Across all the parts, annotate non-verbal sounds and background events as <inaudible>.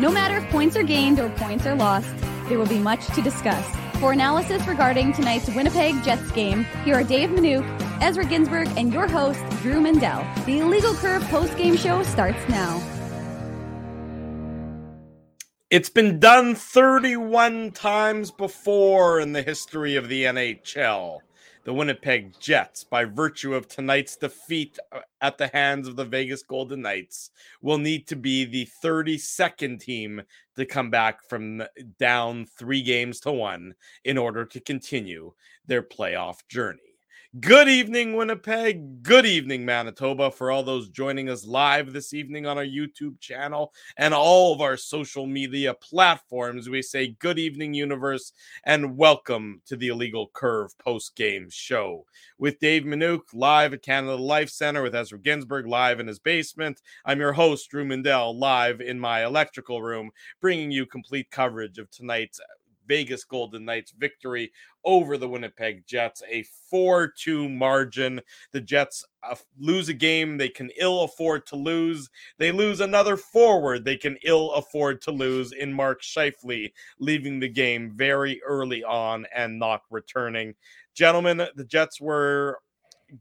No matter if points are gained or points are lost, there will be much to discuss. For analysis regarding tonight's Winnipeg Jets game, here are Dave Minuk, Ezra Ginsburg, and your host, Drew Mandel. The Illegal Curve post-game show starts now. It's been done 31 times before in the history of the NHL the Winnipeg Jets, by virtue of tonight's defeat uh, at the hands of the Vegas Golden Knights, will need to be the 32nd team to come back from down three games to one in order to continue their playoff journey. Good evening, Winnipeg. Good evening, Manitoba, for all those joining us live this evening on our YouTube channel and all of our social media platforms. We say good evening, universe, and welcome to the Illegal Curve post game show with Dave Minuk live at Canada Life Center with Ezra Ginsburg live in his basement. I'm your host, Drew Mandel, live in my electrical room, bringing you complete coverage of tonight's Vegas Golden Knights victory over the Winnipeg Jets, a 4 2 margin. The Jets uh, lose a game they can ill afford to lose. They lose another forward they can ill afford to lose in Mark Scheifele, leaving the game very early on and not returning. Gentlemen, the Jets were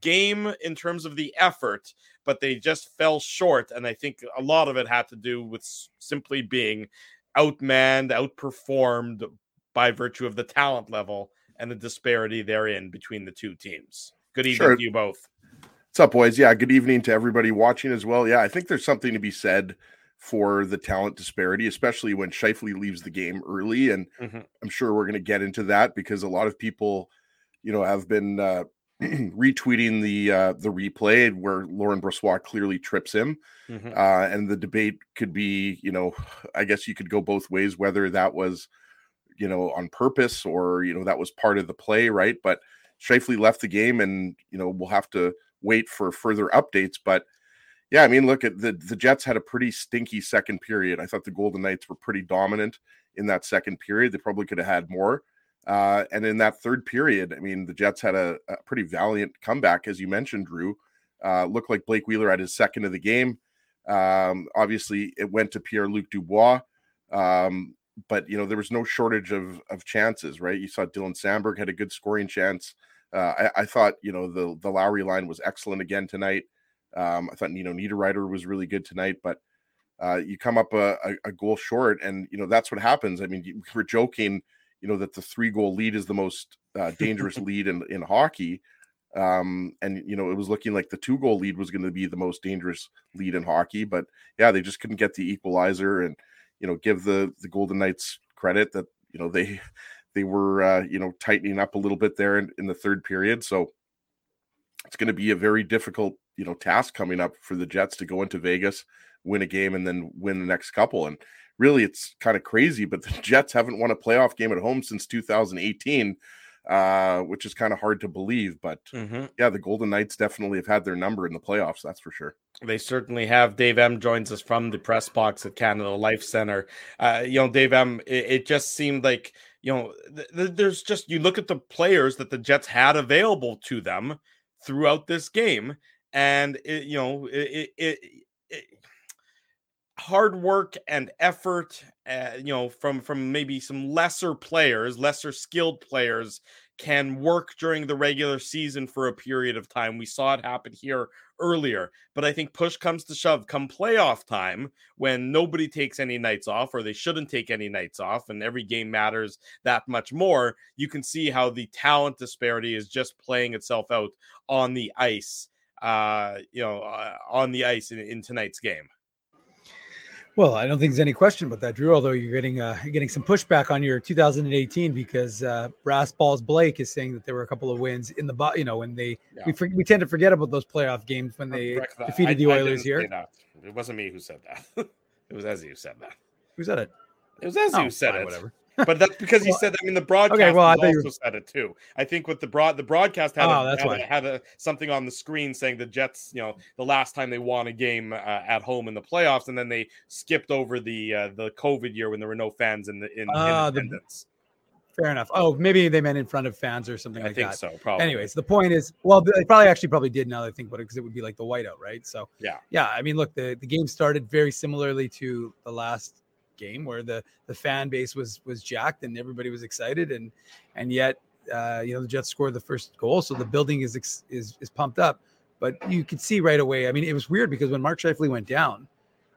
game in terms of the effort, but they just fell short. And I think a lot of it had to do with simply being outmanned, outperformed by virtue of the talent level and the disparity therein between the two teams. Good evening sure. to you both. What's up, boys? Yeah, good evening to everybody watching as well. Yeah, I think there's something to be said for the talent disparity, especially when Scheifele leaves the game early. And mm-hmm. I'm sure we're going to get into that because a lot of people, you know, have been uh, <clears throat> retweeting the uh, the replay where Laurent Brossoit clearly trips him, mm-hmm. uh, and the debate could be, you know, I guess you could go both ways whether that was you know, on purpose or, you know, that was part of the play, right? But Scheifele left the game and, you know, we'll have to wait for further updates. But yeah, I mean, look at the the Jets had a pretty stinky second period. I thought the Golden Knights were pretty dominant in that second period. They probably could have had more. Uh, and in that third period, I mean, the Jets had a, a pretty valiant comeback, as you mentioned, Drew. Uh, looked like Blake Wheeler had his second of the game. Um, obviously, it went to Pierre Luc Dubois. Um, but you know there was no shortage of of chances, right? You saw Dylan Samberg had a good scoring chance. Uh, I, I, thought you know the the Lowry line was excellent again tonight. Um, I thought you know Niederreiter was really good tonight, but uh, you come up a, a, a, goal short, and you know that's what happens. I mean, <laughs> we're joking, you know, that the three goal lead is the most uh, dangerous <laughs> lead in in hockey. Um, and you know, it was looking like the two goal lead was going to be the most dangerous lead in hockey, but yeah, they just couldn't get the equalizer and you know give the the Golden Knights credit that you know they <laughs> they were uh, you know tightening up a little bit there in, in the third period. So it's going to be a very difficult you know task coming up for the Jets to go into Vegas, win a game, and then win the next couple. And really, it's kind of crazy, but <laughs> the Jets haven't won a playoff game at home since 2018 uh, which is kind of hard to believe. But mm-hmm. yeah, the Golden Knights definitely have had their number in the playoffs. That's for sure. They certainly have. Dave M joins us from the press box at Canada Life Center. Uh, you know, Dave M, it, it just seemed like you know, th- th- there's just you look at the players that the Jets had available to them throughout this game, and it, you know, it, it, it hard work and effort uh, you know from from maybe some lesser players lesser skilled players can work during the regular season for a period of time. We saw it happen here earlier but i think push comes to shove come playoff time when nobody takes any nights off or they shouldn't take any nights off and every game matters that much more you can see how the talent disparity is just playing itself out on the ice uh you know uh, on the ice in, in tonight's game well, I don't think there's any question about that, Drew. Although you're getting uh, you're getting some pushback on your 2018 because uh, Brass Balls Blake is saying that there were a couple of wins in the you know when they yeah. we we tend to forget about those playoff games when they defeated I, the Oilers here. It wasn't me who said that. <laughs> it was Ezzy who said that. Who said it? It was Ezzy oh, who said fine, it. Whatever but that's because he said. I mean, the broadcast okay, well, I also said it too. I think with the broad, the broadcast had, oh, a, that's had, a, had a, something on the screen saying the Jets, you know, the last time they won a game uh, at home in the playoffs, and then they skipped over the uh, the COVID year when there were no fans in the in, uh, in attendance. The, fair enough. Oh, maybe they meant in front of fans or something I like think that. so. Probably. Anyways, the point is, well, they probably actually probably did now that I think about it because it would be like the whiteout, right? So yeah, yeah. I mean, look, the the game started very similarly to the last game where the the fan base was was jacked and everybody was excited and and yet uh, you know the Jets scored the first goal, so the building is is is pumped up. But you could see right away. I mean, it was weird because when Mark Scheifele went down,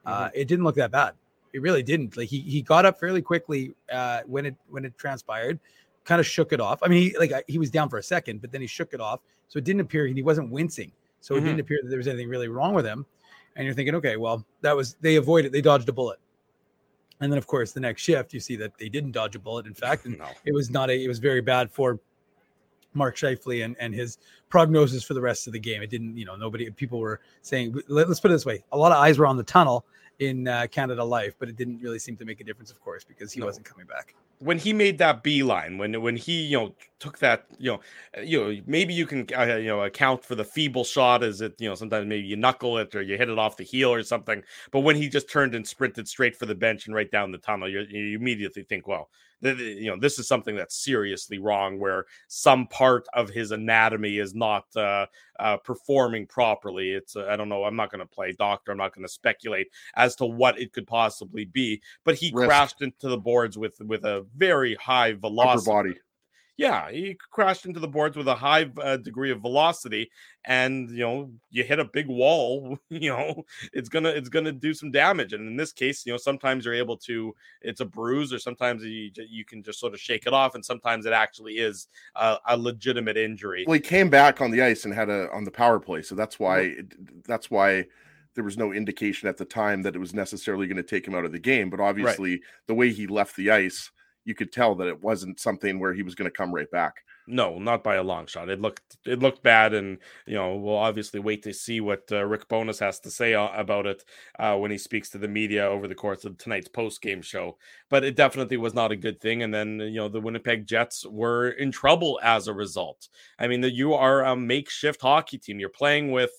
uh, mm-hmm. it didn't look that bad. It really didn't. Like he he got up fairly quickly uh, when it when it transpired, kind of shook it off. I mean, he like he was down for a second, but then he shook it off, so it didn't appear he wasn't wincing. So mm-hmm. it didn't appear that there was anything really wrong with him. And you're thinking, okay, well, that was they avoided, they dodged a bullet. And then, of course, the next shift, you see that they didn't dodge a bullet. In fact, and <laughs> no. it was not a, it was very bad for Mark Scheifele and, and his prognosis for the rest of the game. It didn't, you know, nobody, people were saying, let, us put it this way a lot of eyes were on the tunnel in uh, Canada Life, but it didn't really seem to make a difference, of course, because he no. wasn't coming back. When he made that beeline, when when he you know took that you know you know maybe you can uh, you know account for the feeble shot as it you know sometimes maybe you knuckle it or you hit it off the heel or something, but when he just turned and sprinted straight for the bench and right down the tunnel, you, you immediately think, well, you know this is something that's seriously wrong where some part of his anatomy is not uh, uh, performing properly it's uh, i don't know i'm not going to play doctor i'm not going to speculate as to what it could possibly be but he Risk. crashed into the boards with with a very high velocity yeah, he crashed into the boards with a high uh, degree of velocity, and you know, you hit a big wall. <laughs> You know, it's gonna it's gonna do some damage. And in this case, you know, sometimes you're able to. It's a bruise, or sometimes you you can just sort of shake it off, and sometimes it actually is a, a legitimate injury. Well, he came back on the ice and had a on the power play, so that's why that's why there was no indication at the time that it was necessarily going to take him out of the game. But obviously, right. the way he left the ice you could tell that it wasn't something where he was going to come right back. No, not by a long shot. It looked it looked bad, and you know we'll obviously wait to see what uh, Rick Bowness has to say about it uh, when he speaks to the media over the course of tonight's post game show. But it definitely was not a good thing, and then you know the Winnipeg Jets were in trouble as a result. I mean, that you are a makeshift hockey team. You're playing with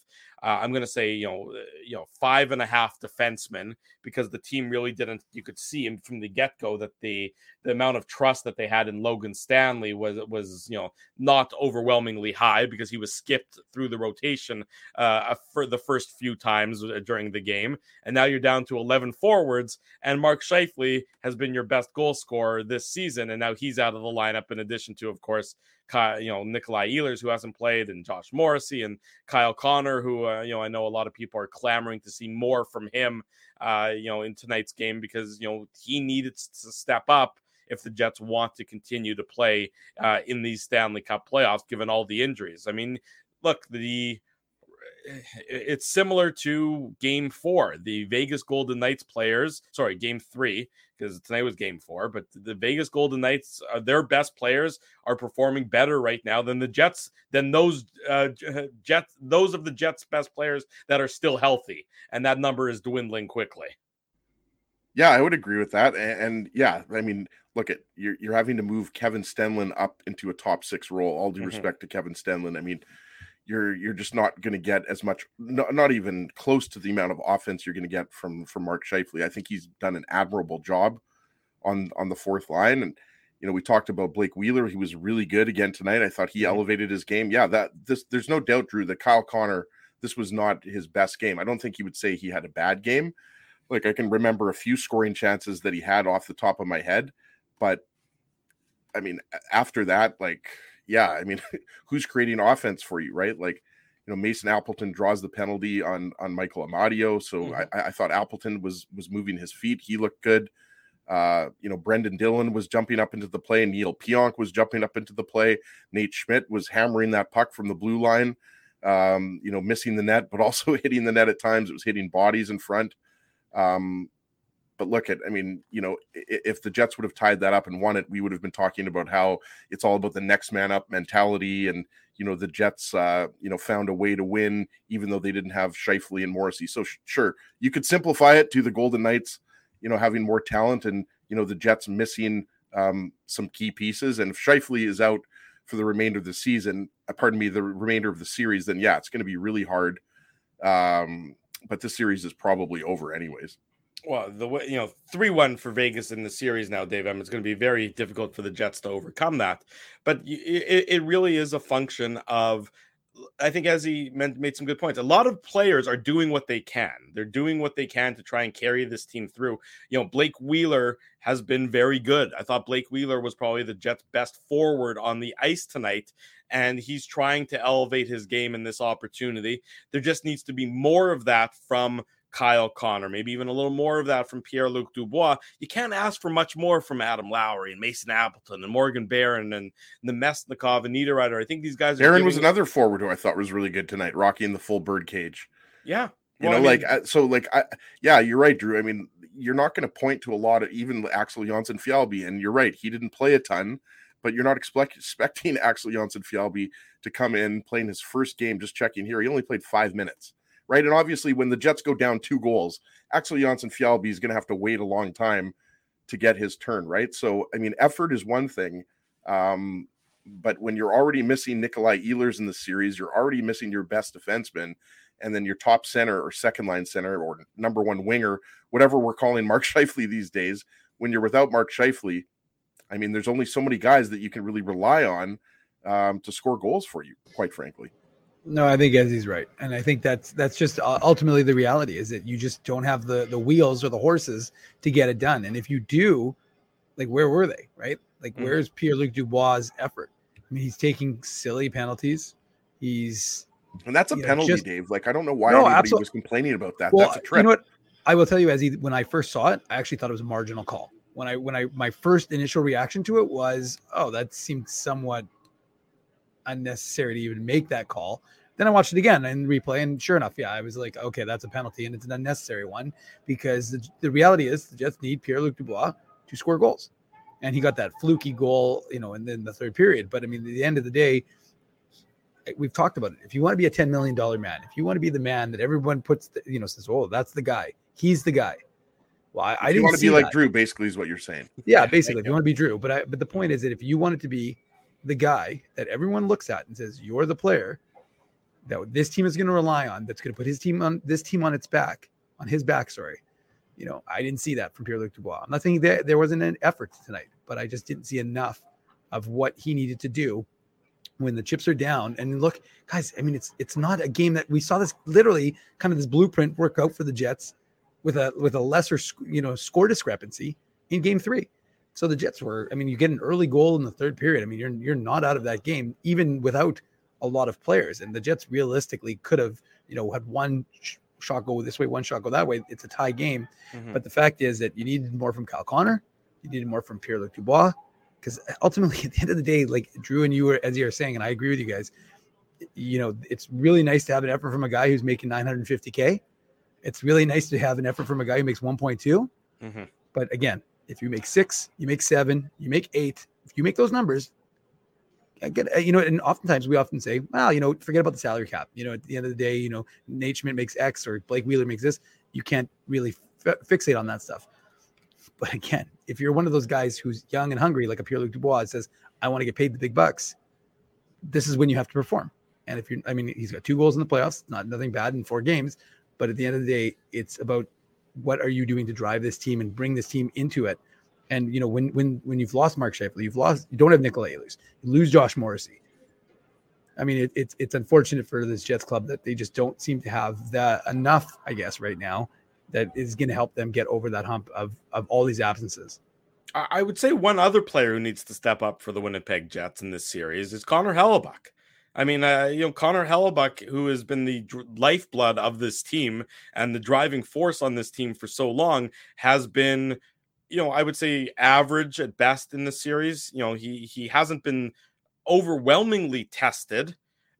uh, I'm going to say, you know, uh, you know, five and a half defensemen because the team really didn't. You could see him from the get go that the the amount of trust that they had in Logan Stanley was was you know not overwhelmingly high because he was skipped through the rotation uh, for the first few times uh, during the game, and now you're down to 11 forwards, and Mark Scheifele has been your best goal scorer this season, and now he's out of the lineup. In addition to, of course, you know Nikolai Ehlers who hasn't played, and Josh Morrissey and Kyle Connor, who uh, you know I know a lot of people are clamoring to see more from him, uh, you know, in tonight's game because you know he needed to step up if the Jets want to continue to play uh, in these Stanley Cup playoffs, given all the injuries. I mean, look, the it's similar to game four. The Vegas Golden Knights players, sorry, game three, because tonight was game four, but the Vegas Golden Knights, uh, their best players are performing better right now than the Jets, than those uh, Jets, those of the Jets' best players that are still healthy. And that number is dwindling quickly. Yeah, I would agree with that. And, and yeah, I mean, look at you're, you're having to move Kevin Stenlund up into a top six role. All due mm-hmm. respect to Kevin Stenlund. I mean, you're you're just not going to get as much, not, not even close to the amount of offense you're going to get from from Mark Scheifele. I think he's done an admirable job on on the fourth line, and you know we talked about Blake Wheeler. He was really good again tonight. I thought he mm-hmm. elevated his game. Yeah, that this there's no doubt, Drew, that Kyle Connor this was not his best game. I don't think he would say he had a bad game. Like I can remember a few scoring chances that he had off the top of my head, but I mean after that, like yeah, I mean, <laughs> who's creating offense for you, right? Like, you know, Mason Appleton draws the penalty on on Michael Amadio, so mm-hmm. I, I thought Appleton was was moving his feet. He looked good. Uh, you know, Brendan Dillon was jumping up into the play. Neil Pionk was jumping up into the play. Nate Schmidt was hammering that puck from the blue line. Um, you know, missing the net, but <laughs> also hitting the net at times. It was hitting bodies in front. Um, but look at, I mean, you know, if the Jets would have tied that up and won it, we would have been talking about how it's all about the next man up mentality. And, you know, the Jets, uh, you know, found a way to win, even though they didn't have Scheifele and Morrissey. So, sh- sure, you could simplify it to the Golden Knights, you know, having more talent and, you know, the Jets missing um, some key pieces. And if Scheifele is out for the remainder of the season, uh, pardon me, the remainder of the series, then yeah, it's going to be really hard. Um, but this series is probably over, anyways well, the way you know, three one for Vegas in the series now, Dave. I mean, it's going to be very difficult for the Jets to overcome that. But it, it really is a function of I think Ezzy made some good points. A lot of players are doing what they can. They're doing what they can to try and carry this team through. You know, Blake Wheeler has been very good. I thought Blake Wheeler was probably the Jets' best forward on the ice tonight, and he's trying to elevate his game in this opportunity. There just needs to be more of that from Kyle Connor, maybe even a little more of that from Pierre Luc Dubois. You can't ask for much more from Adam Lowry and Mason Appleton and Morgan Barron and the Namestnikov and Niederreiter. I think these guys. Barron giving... was another forward who I thought was really good tonight, Rocky in the full bird cage. Yeah, you well, know, I mean, like so, like I, yeah, you're right, Drew. I mean, you're not going to point to a lot of even Axel Jonsson-Fjallby, and you're right, he didn't play a ton, but you're not expect, expecting <laughs> Axel Jonsson-Fjallby to come in playing his first game. Just checking here, he only played five minutes right? And obviously, when the Jets go down two goals, Axel Jonsson-Fjallby is going to have to wait a long time to get his turn, right? So, I mean, effort is one thing. Um, but when you're already missing Nikolai Ehlers in the series, you're already missing your best defenseman, and then your top center or second line center or number one winger, whatever we're calling Mark <laughs> Scheifele these days. When you're without Mark Scheifele, I mean, there's only so many guys that you can really rely on um, to score goals for you, quite frankly. No, I think Ezzy's right, and I think that's that's just ultimately the reality is that you just don't have the the wheels or the horses to get it done. And if you do, like where were they? Right? Like mm-hmm. where's Pierre Luc Dubois' effort? I mean, he's taking silly penalties. He's and that's a penalty, know, just, Dave. Like I don't know why no, anybody absolutely. was complaining about that. Well, that's a trip. You know what? I will tell you, Ezzy, when I first saw it, I actually thought it was a marginal call. When I when I my first initial reaction to it was, oh, that seemed somewhat unnecessary to even make that call. Then I watched it again and replay, and sure enough, yeah, I was like, okay, that's a penalty, and it's an unnecessary one because the, the reality is the Jets need Pierre Luc Dubois to score goals, and he got that fluky goal, you know, in, in the third period. But I mean, at the end of the day, we've talked about it. If you want to be a ten million dollar man, if you want to be the man that everyone puts, the, you know, says, oh, that's the guy, he's the guy. Well, I, I didn't want to be like that. Drew. Basically, is what you're saying. Yeah, basically, if you want to be Drew, but I, but the point is that if you want it to be the guy that everyone looks at and says you're the player that this team is going to rely on, that's going to put his team on this team on its back, on his back. Sorry, you know, I didn't see that from Pierre Luc Dubois. I'm not saying that there wasn't an effort tonight, but I just didn't see enough of what he needed to do when the chips are down. And look, guys, I mean, it's it's not a game that we saw this literally kind of this blueprint work out for the Jets with a with a lesser you know score discrepancy in Game Three. So the Jets were, I mean, you get an early goal in the third period. I mean, you're you're not out of that game even without a lot of players. And the Jets realistically could have, you know, had one shot go this way, one shot go that way. It's a tie game. Mm-hmm. But the fact is that you needed more from Kyle Connor, you needed more from Pierre Luc Dubois. Because ultimately, <laughs> at the end of the day, like Drew and you were, as you were saying, and I agree with you guys, you know, it's really nice to have an effort from a guy who's making 950K. It's really nice to have an effort from a guy who makes 1.2. Mm-hmm. But again, if you make six, you make seven, you make eight. If you make those numbers, get uh, you know, and oftentimes we often say, well, you know, forget about the salary cap. You know, at the end of the day, you know, Schmidt makes X or Blake Wheeler makes this. You can't really f- fixate on that stuff. But again, if you're one of those guys who's young and hungry, like a Pierre Luc Dubois says, I want to get paid the big bucks, this is when you have to perform. And if you're, I mean, he's got two goals in the playoffs, not nothing bad in four games. But at the end of the day, it's about what are you doing to drive this team and bring this team into it? And you know, when when when you've lost Mark Scheifele, you've lost you don't have Nikolai Ehlers, you lose Josh Morrissey. I mean, it, it's it's unfortunate for this Jets club that they just don't seem to have that enough, I guess, right now that is going to help them get over that hump of of all these absences. I would say one other player who needs to step up for the Winnipeg Jets in this series is Connor Hellebuyck. I mean, uh, you know, Connor Hellebuyck, who has been the lifeblood of this team and the driving force on this team for so long, has been, you know, I would say average at best in the series. You know, he he hasn't been overwhelmingly tested,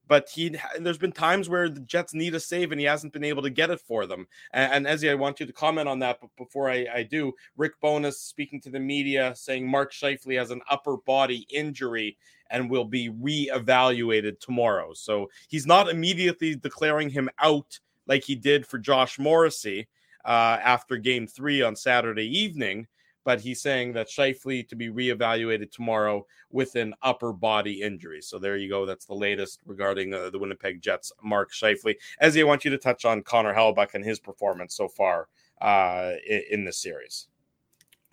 but he there's been times where the Jets need a save and he hasn't been able to get it for them. And, and Ezzy, I want you to comment on that. But before I, I do, Rick Bowness speaking to the media saying Mark Scheifele has an upper body injury and will be reevaluated tomorrow. So he's not immediately declaring him out like he did for Josh Morrissey uh, after game three on Saturday evening. But he's saying that Scheifele to be reevaluated tomorrow with an upper body injury. So there you go. That's the latest regarding uh, the Winnipeg Jets, Mark Scheifele. Ezzy, I want you to touch on Connor Hellebuyck and his performance so far uh, in, in this series.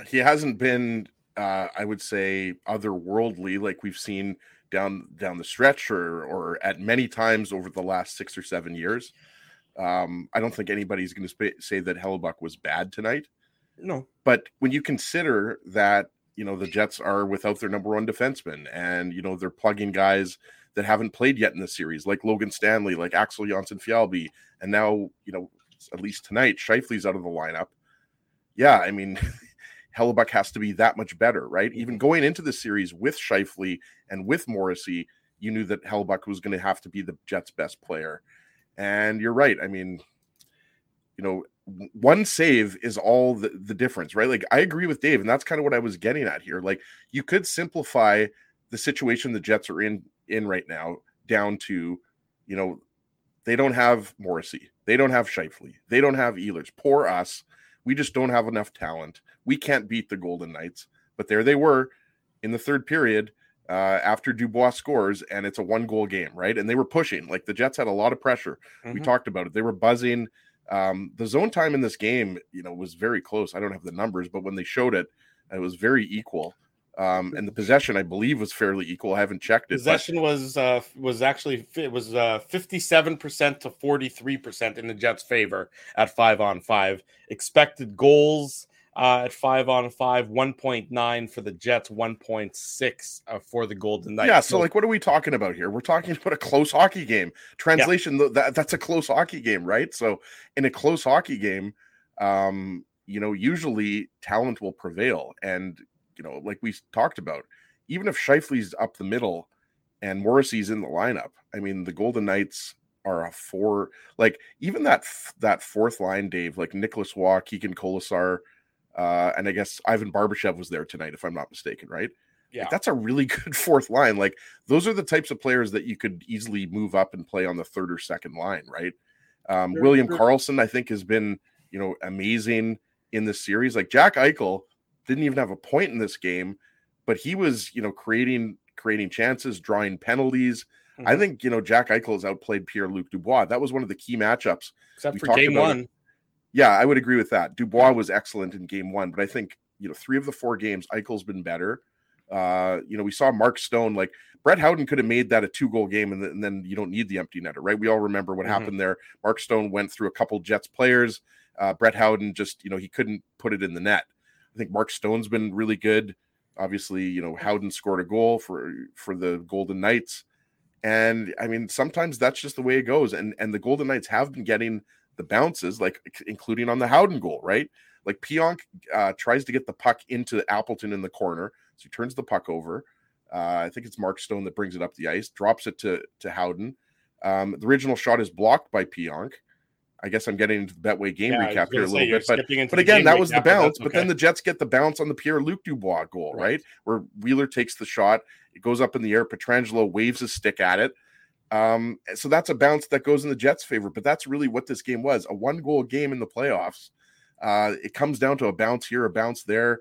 He hasn't been uh, I would say otherworldly, like we've seen down down the stretch or or at many times over the last six or seven years. Um, I don't think anybody's going to sp- say that Hellebuyck was bad tonight. No, but when you consider that you know the Jets are without their number one defenseman, and you know they're plugging guys that haven't played yet in the series, like Logan Stanley, like Axel Jonsson-Fjallby, and now you know at least tonight Scheifele's out of the lineup. Yeah, I mean. <laughs> Hellebuyck has to be that much better, right? Even mm-hmm. going into the series with Scheifele and with Morrissey, you knew that Hellebuyck was going to have to be the Jets' best player. And you're right. I mean, you know, one save is all the, the difference, right? Like I agree with Dave, and that's kind of what I was getting at here. Like you could simplify the situation the Jets are in in right now down to, you know, they don't have Morrissey, they don't have Scheifele, they don't have Ehlers. Poor us. We just don't have enough talent. We can't beat the Golden Knights. But there they were in the third period uh, after Dubois scores, and it's a one goal game, right? And they were pushing. Like the Jets had a lot of pressure. Mm-hmm. We talked about it. They were buzzing. Um, the zone time in this game, you know, was very close. I don't have the numbers, but when they showed it, it was very equal. Um, and the possession, I believe, was fairly equal. I haven't checked it. Possession but... was uh, was actually it was uh, fifty seven percent to forty three percent in the Jets' favor at five on five. Expected goals uh, at five on five, one point nine for the Jets, one point six uh, for the Golden Knights. Yeah, so like, what are we talking about here? We're talking <laughs> about a close hockey game. Translation: yeah. that that's a close hockey game, right? So in a close hockey game, um, you know, usually talent will prevail, and you know, like we talked about, even if Scheifele's up the middle and Morrissey's in the lineup, I mean, the Golden Knights are a four, like even that that fourth line, Dave, like Nicolas Roy, Keegan Kolesar, uh, and I guess Ivan Barbashev was there tonight, if I'm not mistaken, right? Yeah, like, that's a really <laughs> good fourth line. Like those are the types of players that you could easily move up and play on the third or second line, right? Um, sure, William sure. Karlsson, I think, has been you know amazing in this series. Like Jack Eichel didn't even have a point in this game, but he was, you know, creating creating chances, drawing penalties. Mm-hmm. I think you know Jack Eichel has outplayed Pierre Luc Dubois. That was one of the key matchups. Except we for game one. It. Yeah, I would agree with that. Dubois was excellent in game one, but I think you know three of the four games Eichel's been better. Uh, you know, we saw Mark Stone like Brett Howden could have made that a two goal game, and, and, then you don't need the empty netter, right? We all remember what mm-hmm. happened there. Mark Stone went through a couple Jets players. Uh, Brett Howden just you know he couldn't put it in the net. I think Mark Stone's been really good. Obviously, you know, Howden scored a goal for for the Golden Knights. And I mean, sometimes that's just the way it goes. And and the Golden Knights have been getting the bounces, like including on the Howden goal, right? Like Pionk uh, tries to get the puck into Appleton in the corner, so he turns the puck over. Uh, I think it's Mark Stone that brings it up the ice, drops it to to Howden. Um, the original shot is blocked by Pionk. I guess I'm getting into the Betway game yeah, recap here a little bit, but but again, that was the bounce. But, okay. then the Jets get the bounce on the Pierre Luc Dubois goal, right. right. Where Wheeler takes the shot, it goes up in the air. Pietrangelo waves his stick at it. Um, so that's a bounce that goes in the Jets' favor. But that's really what this game was: a one-goal game in the playoffs. Uh, it comes down to a bounce here, a bounce there.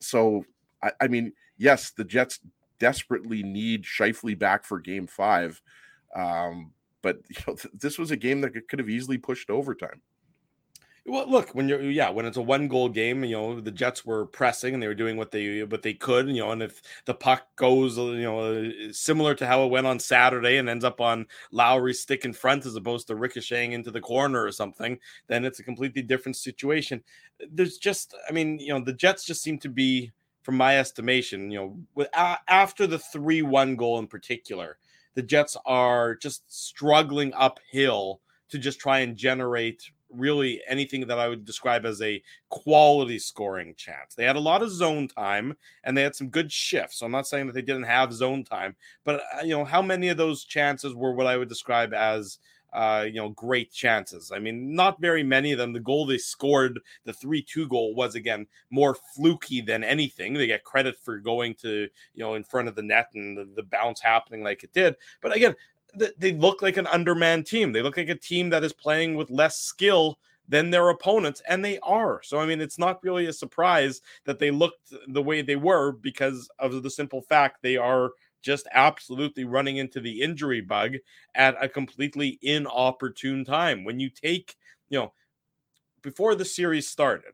So I, I mean, yes, the Jets desperately need Scheifele back for Game Five. Um, but <laughs> you know, th- this was a game that could have easily pushed overtime. Well, look, when you're yeah, when it's a one goal game, you know the Jets were pressing and they were doing what they what they could, you know, and if the puck goes, you know, similar to how it went on Saturday and ends up on Lowry's stick in front as opposed to ricocheting into the corner or something, then it's a completely different situation. There's just, I mean, you know, the Jets just seem to be, from my estimation, you know, with, uh, after the three one goal in particular, the Jets are just struggling uphill to just try and generate really anything that I would describe as a quality scoring chance. They had a lot of zone time and they had some good shifts. So I'm not saying that they didn't have zone time, but uh, you know, how many of those chances were what I would describe as uh, you know, great chances. I mean, not very many of them. The goal they scored, the 3 2 goal, was again more fluky than anything. They get credit for going to, you know, in front of the net and the, the bounce happening like it did. But again, they look like an undermanned team. They look like a team that is playing with less skill than their opponents, and they are. So, I mean, it's not really a surprise that they looked the way they were because of the simple fact they are just absolutely running into the injury bug at a completely inopportune time. When you take, you know, before the series started,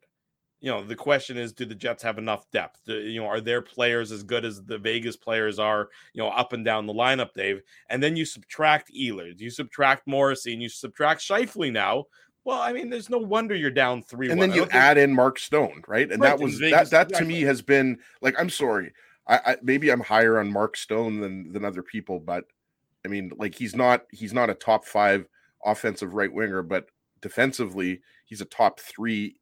you know, the question is, do the Jets have enough depth? Do, you know, are their players as good as the Vegas players are, you know, up and down the lineup, Dave? And then you subtract Ehlers, you subtract Morrissey, and you subtract Scheifele now. Well, I mean, there's no wonder you're down three. And then you add think... in Mark Stone, right? And right, that was Vegas, that. That exactly. to me has been like, I'm sorry, I, I maybe I'm higher on Mark Stone than than other people, but I mean, like he's not he's not a top five offensive right winger, but defensively, he's a top three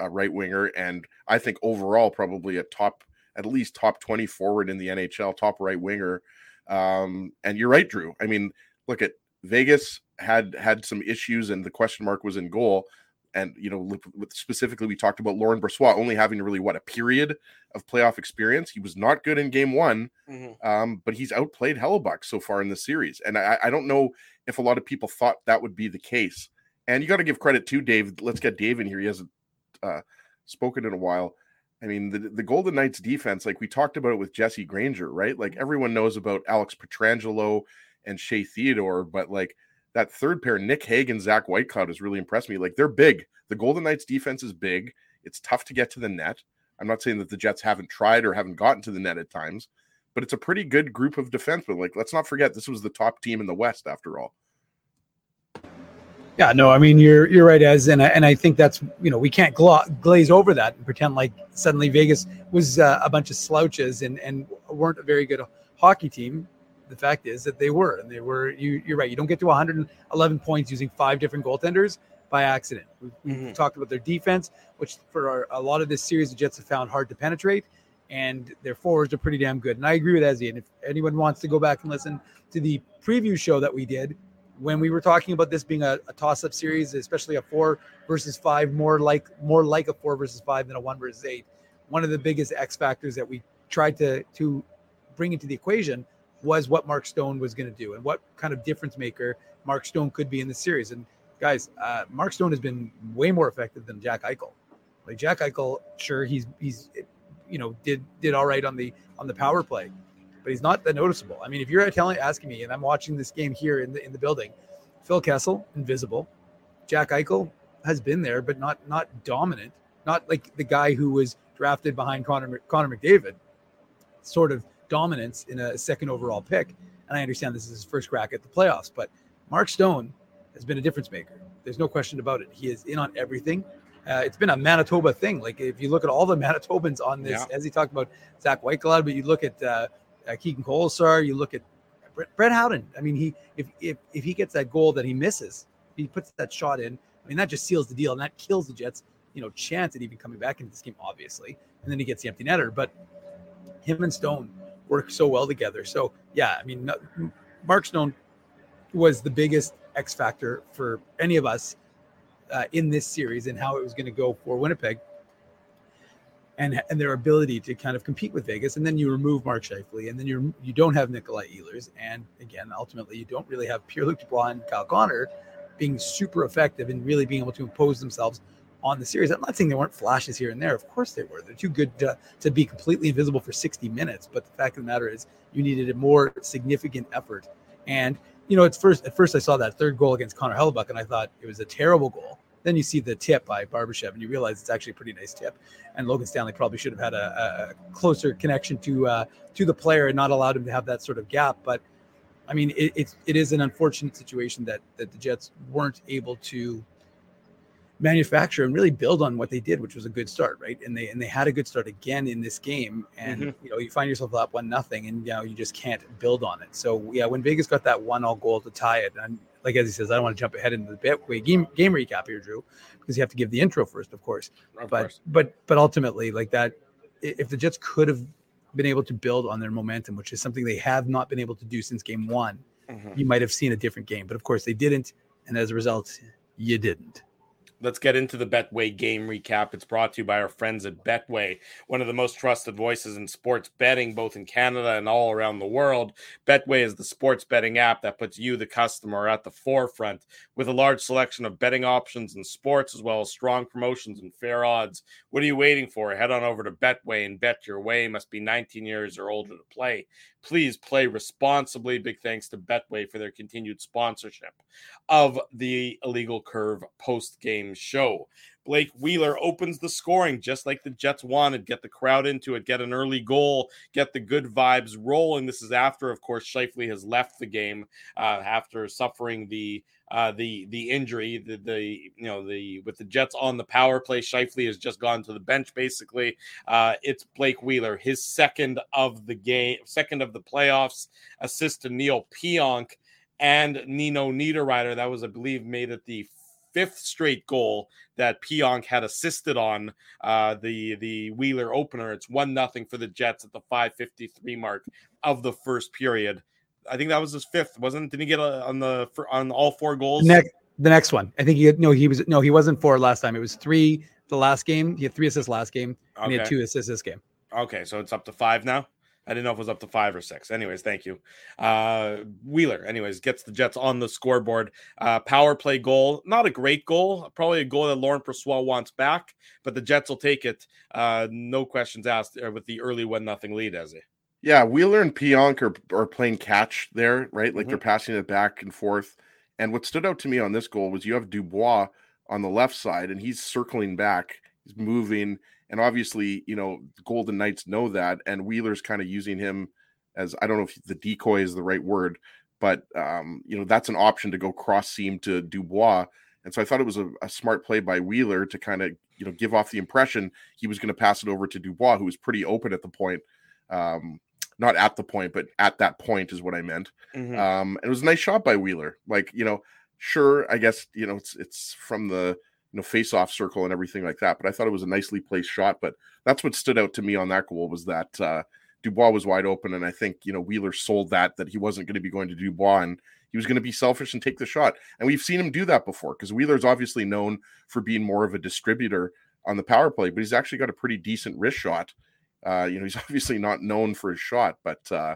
uh, right winger, and I think overall probably a top, at least top twenty forward in the NHL, top right winger. Um, and you're right, Drew. I mean, look at Vegas had had some issues, and the question mark was in goal. And you know, specifically, we talked about Laurent Brossoit only having really what a period of playoff experience. He was not good in Game One, mm-hmm. um, but he's outplayed Hellebuyck so far in the series. And I, I don't know if a lot of people thought that would be the case. And you got to give credit to Dave. Let's get Dave in here. He hasn't uh, spoken in a while. I mean, the, the Golden Knights defense, like we talked about it with Jesse Granger, right? Like everyone knows about Alex Pietrangelo and Shea Theodore, but like that third pair, Nick Hague, Zach Whitecloud, has really impressed me. Like they're big. The Golden Knights defense is big. It's tough to get to the net. I'm not saying that the Jets haven't tried or haven't gotten to the net at times, but it's a pretty good group of defensemen. Like, let's not forget this was the top team in the West after all. Yeah, no, I mean you're you're right, as and I, and I think that's you know we can't gla- glaze over that and pretend like suddenly Vegas was uh, a bunch of slouches and and weren't a very good hockey team. The fact is that they were, and they were. You you're right. You don't get to 111 points using five different goaltenders by accident. We've, mm-hmm. talked about their defense, which for our, a lot of this series, the Jets have found hard to penetrate, and their forwards are pretty damn good. And I agree with Ezzy. And if anyone wants to go back and listen to the preview show that we did when we were talking about this being a, a toss-up series, especially a four versus five, more like more like a four versus five than a one versus eight. One of the biggest X factors that we tried to to bring into the equation was what Mark Stone was going to do and what kind of difference maker Mark Stone could be in the series. And guys, uh, Mark Stone has been way more effective than Jack Eichel. Like Jack Eichel, sure he's he's you know did did all right on the on the power play, but he's not that noticeable. I mean, if you're telling asking me, and I'm watching this game here in the in the building, Phil Kessel invisible, Jack Eichel has been there, but not not dominant, not like the guy who was drafted behind Connor Connor McDavid, sort of dominance in a second overall pick. And I understand this is his first crack at the playoffs, but Mark Stone has been a difference maker. There's no question about it. He is in on everything. Uh, it's been a Manitoba thing. Like if you look at all the <laughs> Manitobans on this, yeah. Ezzy talked about Zach Whitecloud, but you look at uh, uh, Keegan Kolesar, you look at Brett, Brett Howden. I mean, he if if if he gets that goal that he misses, he puts that shot in. I mean, that just seals the deal, and that kills the Jets. You know, chance at even coming back into this game, obviously. And then he gets the empty netter. But him and Stone work so well together. So yeah, I mean, Mark Stone was the biggest X factor for any of us uh, in this series and how it was going to go for Winnipeg and and their ability to kind of compete with Vegas. And then you remove Mark Scheifele, and then you you don't have Nikolai Ehlers, and again, ultimately, you don't really have Pierre Luc Dubois and Kyle Connor being super effective and really being able to impose themselves on the series. I'm not saying there weren't flashes here and there. Of course they were. They're too good to, to be completely invisible for 60 minutes. But the fact of the matter is, you needed a more significant effort. And you know, at first, at first I saw that third goal against Connor Hellebuyck, and I thought it was a terrible goal. Then you see the tip by Barbashev, and you realize it's actually a pretty nice tip. And Logan Stanley probably should have had a, a closer connection to uh, to the player and not allowed him to have that sort of gap. But I mean, it, it's it is an unfortunate situation that that the Jets weren't able to manufacture and really build on what they did, which was a good start, right? And they and they had a good start again in this game, and mm-hmm. you know you find yourself up one nothing, and you know you just can't build on it. So yeah, when Vegas got that one all goal to tie it, and like Ezzy says, I don't want to jump ahead into the Betway game game recap here, Drew, because you have to give the intro first, of course. Of but course. but but ultimately, like that, if the Jets could have been able to build on their momentum, which is something they have not been able to do since game one, mm-hmm. you might have seen a different game. But of course, they didn't, and as a result, you didn't. Let's get into the Betway game recap. It's brought to you by our friends at Betway, one of the most trusted voices in sports betting, both in Canada and all around the world. Betway is the sports betting app that puts you, the customer, at the forefront with a large selection of betting options in sports, as well as strong promotions and fair odds. What are you waiting for? Head on over to Betway and bet your way. Must be 19 years or older to play. Please play responsibly. Big thanks to Betway for their continued sponsorship of the Illegal Curve post game show. Blake Wheeler opens the scoring just like the Jets wanted. Get the crowd into it, get an early goal, get the good vibes rolling. This is after, of course, Scheifele has left the game uh, after suffering the uh, the the injury, the the you know the with the Jets on the power play, Scheifele has just gone to the bench. Basically, uh, it's Blake Wheeler, his second of the game, second of the playoffs, assist to Neil Pionk and Nino Niederreiter. That was, I believe, made it the fifth straight goal that Pionk had assisted on uh, the the Wheeler opener. It's one nothing for the Jets at the 5:53 mark of the first period. I think that was his fifth, wasn't? Did he get a, on the for, on all four goals? Next, the next one, I think he had, no, he was no, he wasn't four last time. It was three the last game. He had three assists last game, and okay. he had two assists this game. Okay, so it's up to five now. I didn't know if it was up to five or six. Anyways, thank you. Uh, Wheeler, anyways, gets the Jets on the scoreboard. Uh, power play goal, not a great goal, probably a goal that Laurent Brossoit wants back, but the Jets will take it. Uh, no questions asked uh, with the early one nothing lead, as it. Yeah, Wheeler and Pionk are, are playing catch there, right? Like mm-hmm. they're passing it back and forth. And what stood out to me on this goal was you have Dubois on the left side, and he's circling back, he's moving, and obviously, you know, Golden Knights know that, and Wheeler's kind of using him as I don't know if the decoy is the right word, but um, you know, that's an option to go cross seam to Dubois. And so I thought it was a, a smart play by Wheeler to kind of, you know, give off the impression he was going to pass it over to Dubois, who was pretty open at the point. Um, not at the point, but at that point is what I meant. Mm-hmm. Um, it was a nice shot by Wheeler. Like, you know, sure, I guess, you know, it's it's from the you know face off circle and everything like that. But I thought it was a nicely placed shot. But that's what stood out to me on that goal was that uh, Dubois was wide open, and I think you know Wheeler sold that that he wasn't going to be going to Dubois and he was going to be selfish and take the shot. And we've seen him do that before because Wheeler's obviously known for being more of a distributor on the power play, but he's actually got a pretty decent wrist shot. Uh, you know, he's <laughs> obviously not known for his shot, but uh,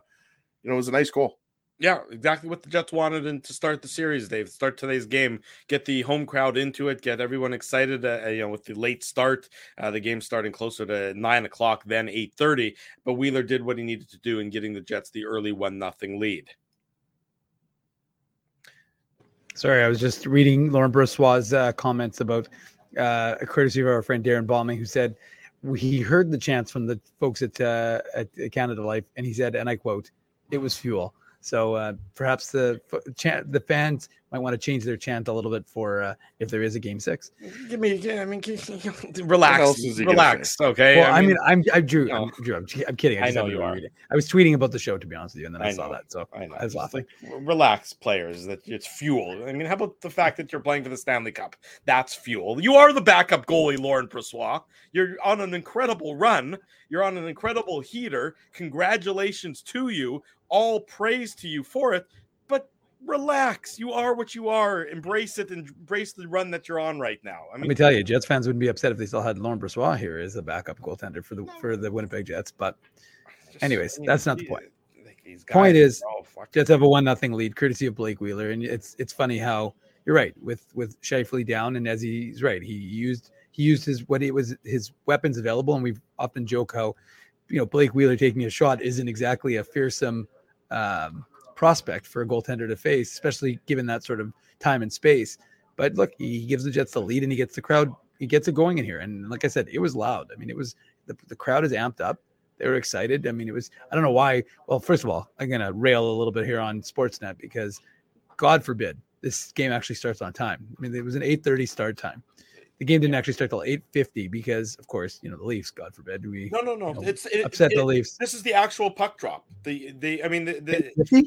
you know, it was a nice goal. Yeah, exactly what the Jets wanted and to start the series, Dave. Start today's game, get the home crowd into it, get everyone excited. Uh, you know, with the late start, uh, the game starting closer to nine o'clock, than eight thirty. But Wheeler did what he needed to do in getting the Jets the early one nothing lead. Sorry, I was just reading Laurent Brossoit's uh, comments about uh, a courtesy of our friend Darren Balming, who said he heard the chants from the folks at, uh, at Canada Life, and he said, and I quote, "It was fuel." So uh, perhaps the the fans might want to change their chant a little bit for uh, if there is a game six. Give me, yeah, I mean, relax, relax. Okay. Well, I mean, I am I Drew. I'm, Drew I'm, I'm, kidding. I, I know you are. Reading. I was tweeting about the show to be honest with you, and then I, I saw that, so I, I was laughing. Like, relax, players. That it's fuel. I mean, how about the fact that you're playing for the Stanley Cup? That's fuel. You are the backup goalie, Laurent Brossoit. You're on an incredible run. You're on an incredible heater. Congratulations to you all praise to you for it, but relax. You are what you are. Embrace it and embrace the run that you're on right now. I mean, Let me tell you, Jets fans wouldn't be upset if they still had Laurent Brossoit here as a backup goaltender for the for the Winnipeg Jets. But, anyways, that's not the point. Point is, Jets have a one nothing lead, courtesy of Blake Wheeler, and it's it's funny how you're right with with Scheifele down, and as he's right, he used he used his what it was his weapons available, and we've often joke how you know Blake Wheeler taking a shot isn't exactly a fearsome um, prospect for a goaltender to face, especially given that sort of time and space. But look, he gives the Jets the lead and he gets the crowd, he gets it going in here. And like I said, it was loud. I mean, it was the, the crowd is amped up. They were excited. I mean, it was, I don't know why. Well, first of all, I'm going to rail a little bit here on Sportsnet because God forbid this game actually starts on time. I mean, it was an 8:30 start time the game didn't actually start till 8:50 because, of course, you know the Leafs. God forbid we. No, no, no. You know, it's it, upset it, the Leafs. This is the actual puck drop. The the I mean the, the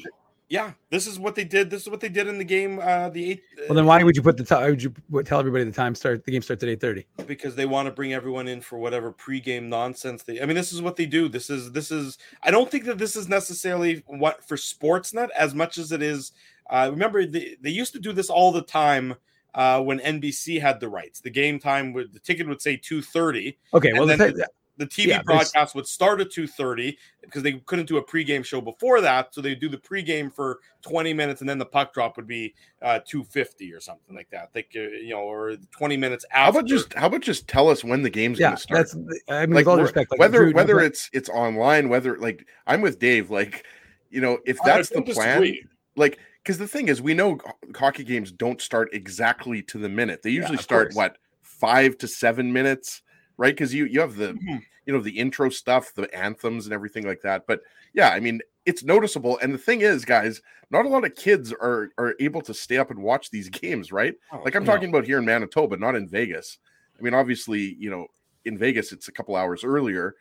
yeah. This is what they did. This is what they did in the game. Uh, the eight. Uh, well, then why would you put the time? Would you tell everybody the time start? The game starts at 8:30 because they want to bring everyone in for whatever pregame nonsense. They. I mean, this is what they do. This is this is. I don't think that this is necessarily what for Sportsnet as much as it is. Uh, remember, they, they used to do this all the time uh, when NBC had the rights. The game time would the ticket would say two thirty. Okay, well the, the, the, TV yeah, broadcast would start at two thirty because they couldn't do a pregame show before that, so they do the pregame for twenty minutes, and then the puck drop would be uh, two fifty or something like that. Like uh, you know, or twenty minutes after. How about just how about just tell us when the game's yeah, going to start? That's I mean, like, with all respect, like, whether Drew, whether it's it's online, whether like I'm with Dave, like you know, if that's the plan, disagree. like because the thing is, we know hockey games don't start exactly to the minute. They usually yeah, start course. what five to seven minutes, right? Because you you have the mm-hmm. you know the intro stuff, the anthems, and everything like that. But yeah, I mean, it's noticeable. And the thing is, guys, not a lot of kids are are able to stay up and watch these <laughs> games, right? Oh, like I'm no. talking about here in Manitoba, not in Vegas. I mean, obviously, you know, in Vegas it's a couple hours earlier,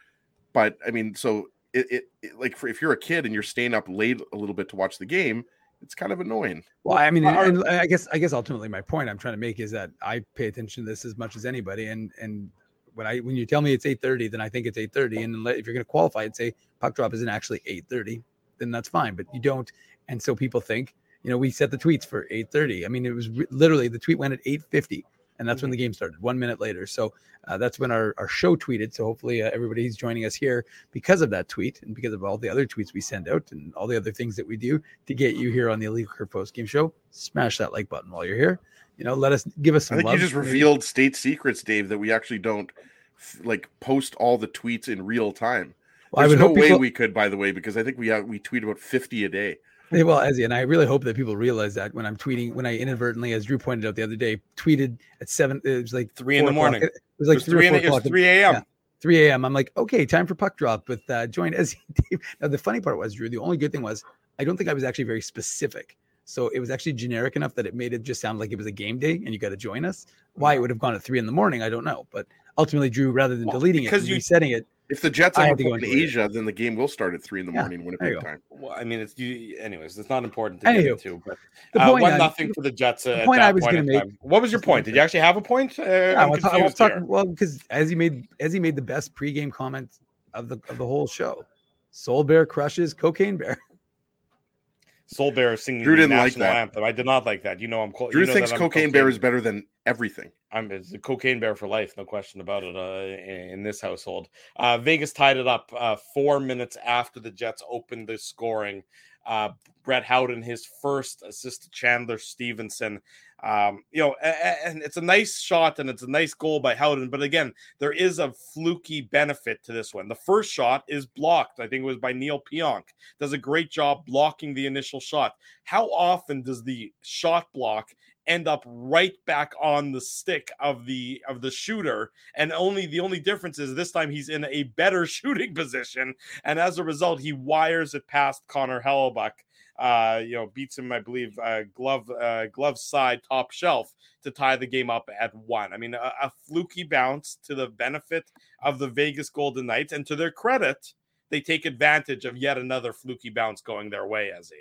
but I mean, so it, it, it like for, if you're a kid and you're staying up late a little bit to watch the game, it's kind of annoying. Well, I mean, and I guess I guess ultimately my point I'm trying to make is that I pay attention to this as much as anybody, and and when I when you tell me it's 8:30, then I think it's 8:30, and if you're going to qualify and say puck drop isn't actually 8:30, then that's fine. But you don't, and so people think, you know, we set the tweets for 8:30. I mean, it was re- literally the tweet went at 8:50 and that's mm-hmm. when the game started one minute later. So uh, that's when our, our show tweeted. So hopefully uh, everybody's joining us here because of that tweet and because of all the other tweets we send out and all the other things that we do to get you here on the illegal curve post game show. Smash that like button while you're here. You know let us give us some i think you just revealed state secrets dave that we actually don't like post all the tweets in real time. Well, There's no way people... we could by the way because i think we uh, we tweet about 50 a day well, as and I really hope that people realize that when I'm tweeting, when I inadvertently, as Drew pointed out the other day, tweeted at seven, it was like three in the morning. It was like it was three, three, in, three a.m. Yeah, 3 a.m. I'm like, okay, time for puck drop with uh, join Ezzy. <laughs> now the funny part was, Drew, the only good thing was I don't think I was actually very specific. So it was actually generic enough that it made it just sound like it was a game day and you got to join us. Why it would have gone at three in the morning, I don't know. But ultimately, Drew, rather than well, deleting because it and resetting it, if the Jets are in Asia, then the game will start at three in the yeah, morning Winnipeg time. Well, I mean, it's you, anyways. It's not important to get into, but uh, one I, nothing for the Jets. Uh, the point I was going to make. Time. What was your point? Did you actually have a point? Uh, yeah, I'm I was talking, well, because as he made as he made the best pregame comment of the of the whole show, Soul Bear crushes Cocaine Bear. <laughs> Soul Bear singing Drew didn't like that. anthem. I did not like that. You know, I'm. Drew you know thinks Cocaine, cocaine Bear is better than everything. I'm it's a cocaine bear for life, no question about it. Uh, in, in, this household, uh, Vegas tied it up uh, four minutes after the Jets opened the scoring. Uh, Brett Howden, his first assist to Chandler Stephenson. Um, you know, and it's a nice shot and it's a nice goal by Howden. But again, there is a fluky benefit to this one. The first shot is blocked. I think it was by Neil Pionk. Does a great job blocking the initial shot. How often does the shot block end up right back on the stick of the of the shooter and only the only difference is this time he's in a better <laughs> shooting position and as a result he wires it past Connor Hellebuyck uh you know beats him I believe uh glove uh glove side top shelf to tie the game up at one. I mean a, a fluky bounce to the benefit of the Vegas Golden Knights and to their credit they take advantage of yet another fluky bounce going their way as he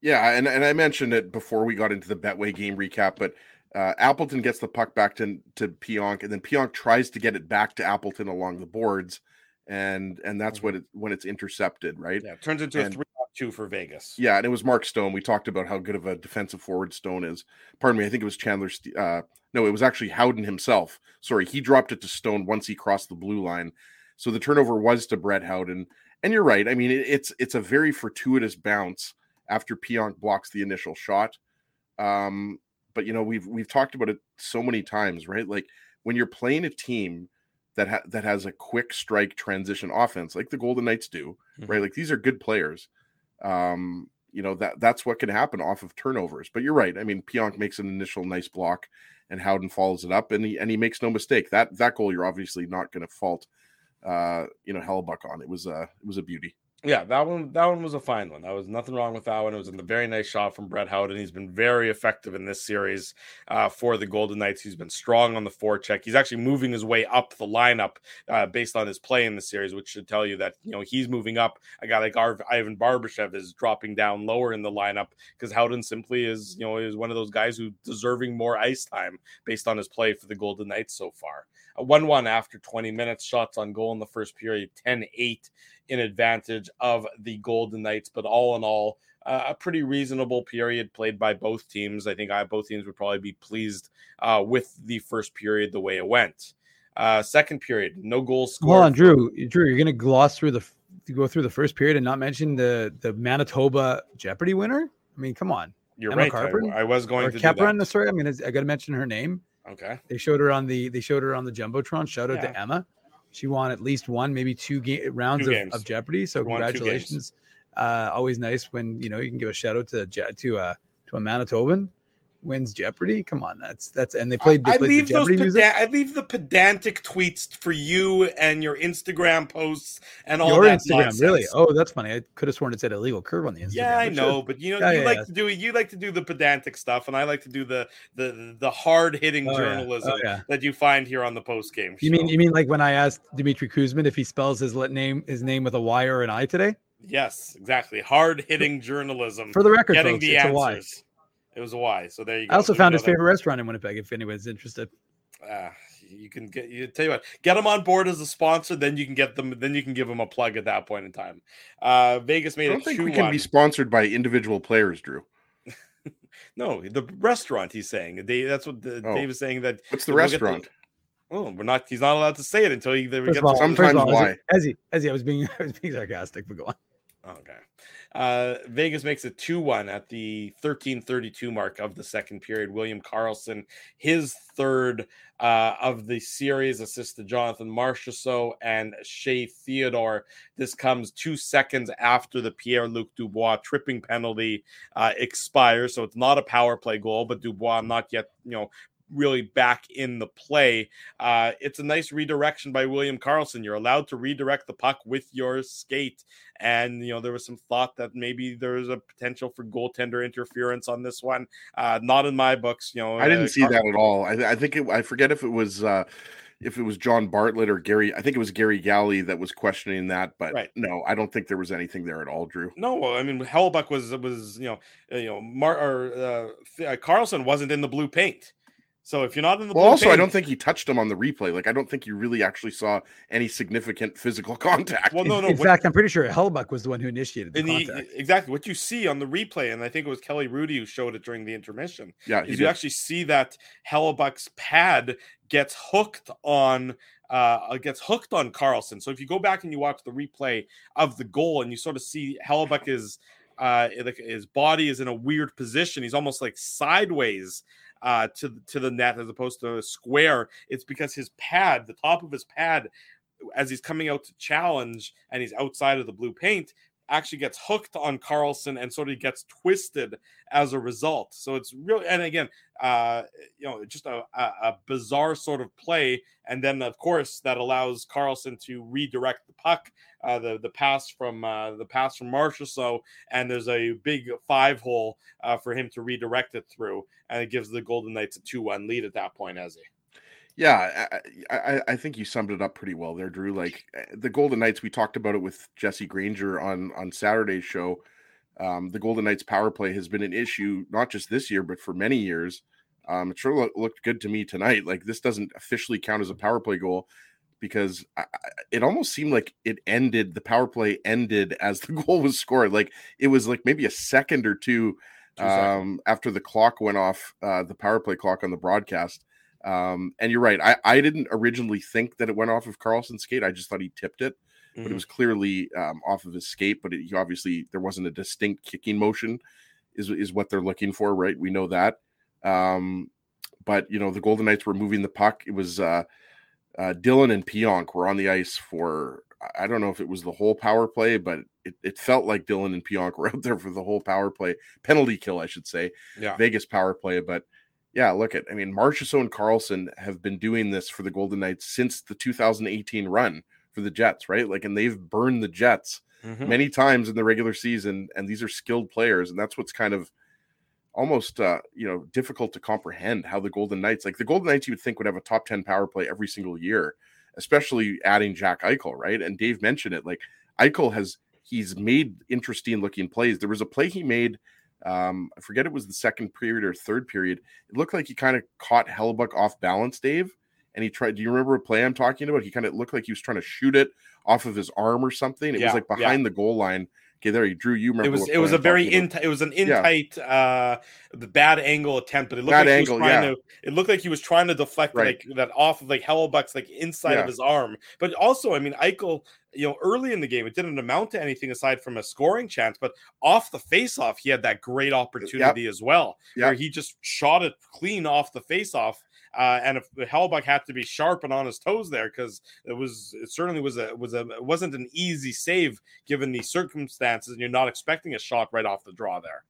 yeah, and, and I mentioned it before we got into the Betway game recap, but uh, Appleton gets the puck back to to Pionk, and then Pionk tries to get it back to Appleton along the boards, and and that's what mm-hmm. it when it's intercepted, right? Yeah, turns into and, a three two for Vegas. Yeah, and it was Mark Stone. We talked about how good of a defensive forward Stone is. Pardon me, I think it was Chandler. Uh, no, it was actually Howden himself. Sorry, he dropped it to Stone once he crossed the blue line. So the turnover was to Brett Howden. And you're right. I mean, it, it's it's a very fortuitous bounce after Pionk blocks the initial shot. Um, but you know, we've we've talked about it so many times, right? Like when you're playing a team that ha- that has a quick strike transition offense, like the Golden Knights do, mm-hmm. right? Like these are good players. Um, you know that that's what can happen off of turnovers. But you're right. I mean, Pionk makes an initial nice block, and Howden follows it up, and he and he makes no mistake. That that goal, you're obviously not going to fault, uh, you know, Hellebuyck on. It was a it was a beauty. Yeah, that one that one was a fine one. That was nothing wrong with that one. It was in a very nice shot from Brett Howden. He's been very effective in this series uh, for the Golden Knights. He's been strong on the forecheck. He's actually moving his way up the lineup uh, based on his play in the series, which should tell you that you know he's moving up. A guy like Ivan Barbashev is dropping down lower in the lineup because Howden simply is you know is one of those guys who deserving more ice time based on his play for the Golden Knights so far. A 1 1 after 20 minutes, shots on goal in the first period, 10 8 in advantage of the Golden Knights. But all in all, uh, a pretty reasonable period played by both teams. I think I, both teams would probably be pleased uh, with the first period the way it went. Uh, second period, no goals scored. Hold on, Drew. Drew, you're going to gloss through the go through the first period and not mention the the Manitoba Jeopardy winner. I mean, come on. You're Emma right. I, I, was going or to Capron, sorry. I mean, I got to mention her name. Okay. They showed her on the they showed her on the jumbotron. Shout out yeah. to Emma. She won at least one, maybe two ga- rounds two of, of, Jeopardy. So congratulations. Uh, always nice when you know you can give a shout out to to uh, to a Manitoban. Wins Jeopardy. Come on, that's that's and they played. They I played leave the those peda- I leave the pedantic tweets for you and your Instagram posts and all Your that Instagram, nonsense. really? Oh, that's funny. I could have sworn it said illegal curve on the Instagram. Yeah, I know, but you know, Yeah, you yeah, like yeah. to do you like to do the pedantic stuff, and I like to do the the the hard hitting Oh, yeah. Oh, journalism Oh, that you find here on the post game. You mean you mean like when I asked Dimitri Kuzmin if he spells his name his name with a Y or an I today? yes, exactly. Hard hitting journalism. For the record, getting folks, the it's a Y. answers. It was a Y. So there you go. I also So we found his that- favorite restaurant in Winnipeg. If anyone's interested, Ah, you can get you tell you what get them on board as a sponsor then you can get them then you can give them a plug at that point in time uh vegas I made don't it think we can be sponsored by individual players, Drew. <laughs> no the restaurant he's saying Dave, that's what the, Oh. dave is saying that What's the we'll restaurant? oh we're not he's not allowed to say it until he we first get of all, the- Sometimes first of all, why? As he, as he, I was being <laughs> I was being sarcastic, but go on. Okay. Uh, Vegas makes it 2 1 at the 1332 mark of the second period. William Karlsson, his third uh, of the series, assists to Jonathan Marchessault and Shea Theodore. This comes two seconds after the Pierre Luc Dubois tripping penalty uh, expires. So it's not a power play goal, but Dubois not yet, you know, really back in the play. Uh, it's a nice redirection by William Karlsson. You're allowed to redirect the puck with your skate. And, you know, there was some thought that maybe there's a potential for goaltender interference on this one. Uh, not in my books, you know. I didn't uh, see Car- that at all. I, I think it, I forget if it was uh, if it was John Bartlett or Gary. I think it was Gary Galley that was questioning that, but Right. no, I don't think there was anything there at all, Drew. No, I mean Hellebuyck was was you know uh, you know Mar or uh, uh, Karlsson wasn't in the blue paint. So if you're not in the Well, blue also, paint, I don't think he touched him on the replay. Like, I don't think you really actually saw any significant physical <laughs> contact. Well, no, in no. in what- fact, I'm pretty sure Hellebuyck was the one who initiated the in the, contact. exactly what you see on the replay, and I think it was Kelly Hrudey who showed it during the intermission. yeah, he is you actually see that Hellebuyck's pad gets hooked on uh gets hooked on Karlsson. So if you go back and you watch the replay of the goal and you sort of see Hellebuyck is uh like his body is in a weird position. He's almost like sideways uh to to the net as opposed to a square. It's because his pad, the top of his pad as he's coming out to challenge and he's outside of the blue paint actually gets hooked on Karlsson and sort of gets twisted as a result. So it's really, and again, uh, you know, just a, a, bizarre sort of play. And then, of course, that allows Karlsson to redirect the puck, uh, the the pass from uh, the pass from Marchessault, and there's a big five hole uh, for him to redirect it through, and it gives the Golden Knights a two one lead at that point. As he, Yeah, I, I, I think you summed it up pretty well there, Drew. Like eh, the Golden Knights, we talked about it with Jesse Granger on on Saturday's show. Um, the Golden Knights power play has been an issue not just this year, but for many years. Um, it sure loo- looked good to me tonight. Like this doesn't officially count as a power play goal because I, it almost seemed like it ended. The power play ended as the <laughs> goal was scored. Like it was like maybe a second or two Two um, after the clock went off, uh, the power play clock on the broadcast. Um, and you're right. I, I didn't originally think that it went off of Karlsson's skate. I just thought he tipped it, but Mhm. it was clearly um, off of his skate. But it, he obviously there wasn't a distinct kicking motion, is is what they're looking for, right? We know that. Um, but you know the Golden Knights were moving the puck. It was uh, uh, Dylan and Pionk were on the ice for I- I don't know if it was the whole power play, but it, it felt like Dylan and Pionk were <laughs> out there for the whole power play penalty kill, I should say. yeah, Vegas power play. But yeah, look at I mean, Marchessault and Karlsson have been doing this for the Golden Knights since the 2018 run for the Jets, right? Like, and they've burned the Jets Mhm. many times in the regular season, and these are skilled players, and that's what's kind of almost uh you know difficult to comprehend how the Golden Knights like the Golden Knights you would think would have a top 10 power play every single year, especially adding Jack Eichel, right? And Dave mentioned it like Eichel has he's made interesting looking plays. There was a play he made um, I forget it was the second period or third period. It looked like he kind of caught Hellebuyck off balance, Dave. And he tried. Do you remember a play I'm talking about? He kind of looked like he was trying to shoot it off of his arm or something. It Yeah, was like yeah. behind the goal line. Okay, there you drew. You remember it was it was a very in about. it was an in Yeah. tight uh the bad angle attempt, but it looked Bad like angle, he was trying yeah. to it looked like he was trying to deflect Right. like that off of like Hellebuyck's like inside Yeah. of his arm. But also, I mean, Eichel, you know, early in the game, it didn't amount to anything aside from a scoring chance, but off the face-off, he had that great opportunity as well, where he just shot it clean off the face-off. Uh, and if Hellebuyck had to be sharp and on his toes there, because it was it certainly was a was a it wasn't an easy save given the circumstances, and you're not expecting a shot right off the draw there.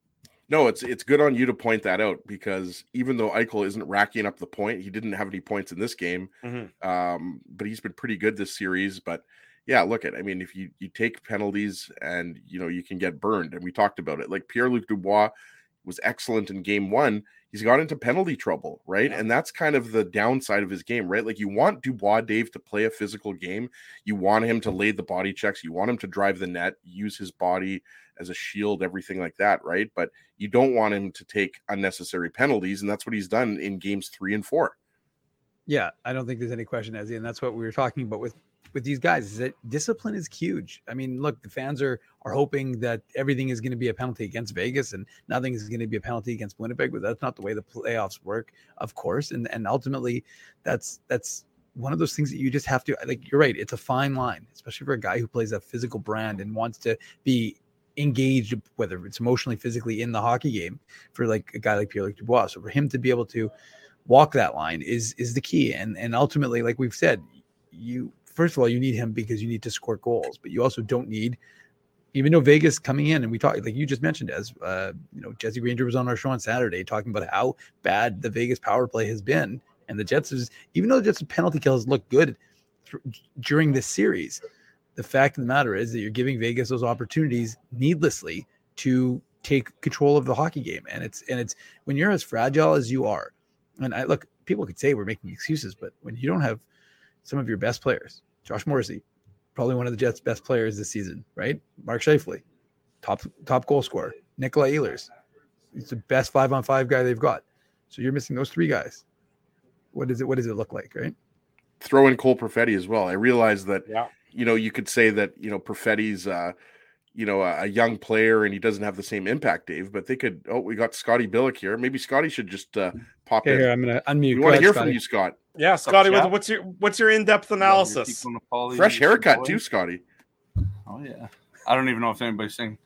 No, it's it's good on you to point that out because even though Eichel isn't racking up the point, he didn't have any points in this game. Mm-hmm. Um, but he's been pretty good this series. But yeah, look at I mean, if you you take penalties and you know you can get burned, and we talked about it. Like Pierre Luc Dubois was excellent in game one. He's got into penalty trouble, right? Yeah. And that's kind of the downside of his game, right? Like you want Dubois Dave to play a physical game. You want him to lay the body checks. You want him to drive the net, use his body as a shield, everything like that, right? But you don't want him to take unnecessary penalties, and that's what he's done in games three and four. Yeah, I don't think there's any question, Ezzy, and that's what we were talking about with with these guys is that discipline is huge. I mean, look, the fans are are hoping that everything is going to be a penalty against Vegas and nothing is going to be a penalty against Winnipeg, but that's not the way the playoffs work, of course. And and ultimately, that's that's one of those things that you just have to like. You're right; it's a fine line, especially for a guy who plays a physical brand and wants to be engaged, whether it's emotionally, physically, in the hockey game. For like a guy like Pierre Luc Dubois, so for him to be able to walk that line is is the key. And and ultimately, like we've said, you first of all, you need him because you need to score goals, but you also don't need, even though Vegas coming in and we talked, like you just mentioned, as uh, you know, Jesse Granger was on our show on Saturday talking about how bad the Vegas power play has been. And the Jets is, even though the Jets penalty kills look good th- during this series, the fact of the matter is that you're giving Vegas those opportunities needlessly to take control of the hockey game. And it's, and it's when you're as fragile as you are, and I look, people could say we're making excuses, but when you don't have some of your best players, Josh Morrissey, probably one of the Jets' best players this season, right? Mark Scheifele, top top goal scorer. Nikolai Ehlers, he's the best five on five guy they've got. So you're missing those three guys. What does it? What does it look like, right? Throw in Cole Perfetti as well. I realize that. Yeah. You know, you could say that you know Perfetti's uh, you know, a, a, young player and he doesn't have the same impact, Dave. But they could. Oh, we got Scotty Billeck here. Maybe Scotty should just uh, pop okay, in. Here, I'm gonna unmute. We want to hear Scotty. from you, Scott. Yeah, Scotty. What's, what's your what's your in depth analysis? Fresh haircut too, Scotty. Oh yeah. I don't even know if anybody's saying.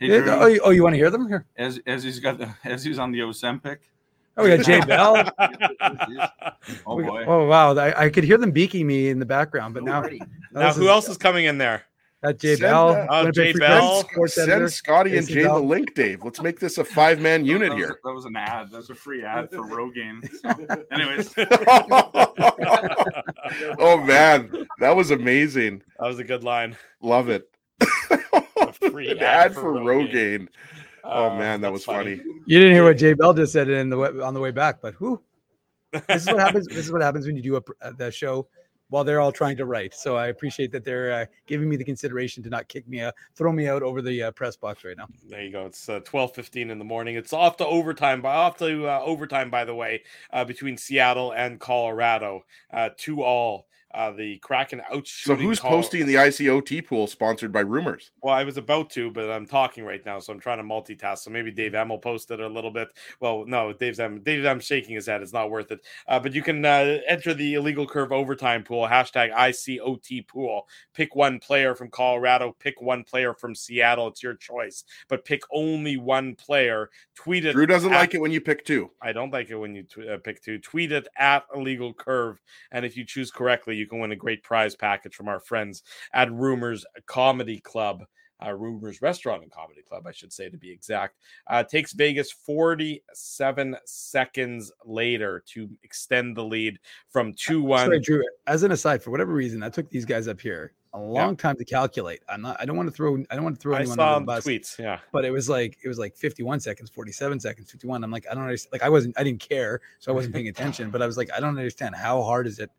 Hey, yeah, oh, you, oh, you want to hear them here? As as he's got the as he's on the Ozempic. Oh, we got Jay <laughs> Bell. oh boy! Oh wow! I, I, could hear them beaking me in the background, but now now who else is coming in there? That Jay Bell. Uh, Jay Bell. Send Scotty and Jay the link, Dave. Let's make this a five man unit that here. That was an ad. That was a free ad for Rogaine. So, anyways. <laughs> oh man, that was amazing. That was a good line. Love it. free <laughs> ad, ad, for, for Rogaine. Rogaine. Oh uh, man, that was funny. funny. You didn't hear what Jay Bell just said in the on the way back, but who? This is what happens. This is what happens when you do a the show while they're all trying to write. So I appreciate that they're uh, giving me the consideration to not kick me out, throw me out over the uh, press box right now. There you go. It's uh, twelve fifteen in the morning. It's off to overtime. By off to uh, overtime, by the way, uh, between Seattle and Colorado, uh, two all. Uh, the Kraken out. So who's call. posting the ICOT pool sponsored by Rumors? Well, I was about to, but I'm talking right now, so I'm trying to multitask. So maybe Dave M will post it a little bit. Well, no, Dave's M. Dave M shaking his head. It's not worth it. Uh, but you can uh, enter the illegal curve overtime pool. Hashtag ICOT pool. Pick one player from Colorado. Pick one player from Seattle. It's your choice, but pick only one player. Tweet it. Drew doesn't at, like it when you pick two. I don't like it when you t- uh, pick two. Tweet it at illegal curve, and if you choose correctly, you you can win a great prize package from our friends at Rumors Comedy Club. Uh, Rumors Restaurant and Comedy Club, I should say to be exact, uh, takes Vegas 47 seconds later to extend the lead from 2 1. Sorry, Drew, as an aside, for whatever reason, I took these guys up here a long yeah. time to calculate. I'm not, I don't want to throw, I don't want to throw anyone I saw the bus, tweets. Yeah. But it was like, it was like 51 seconds, 47 seconds, 51. I'm like, I don't understand. Like, I wasn't, I didn't care. So I wasn't paying attention, but I was like, I don't understand. How hard is it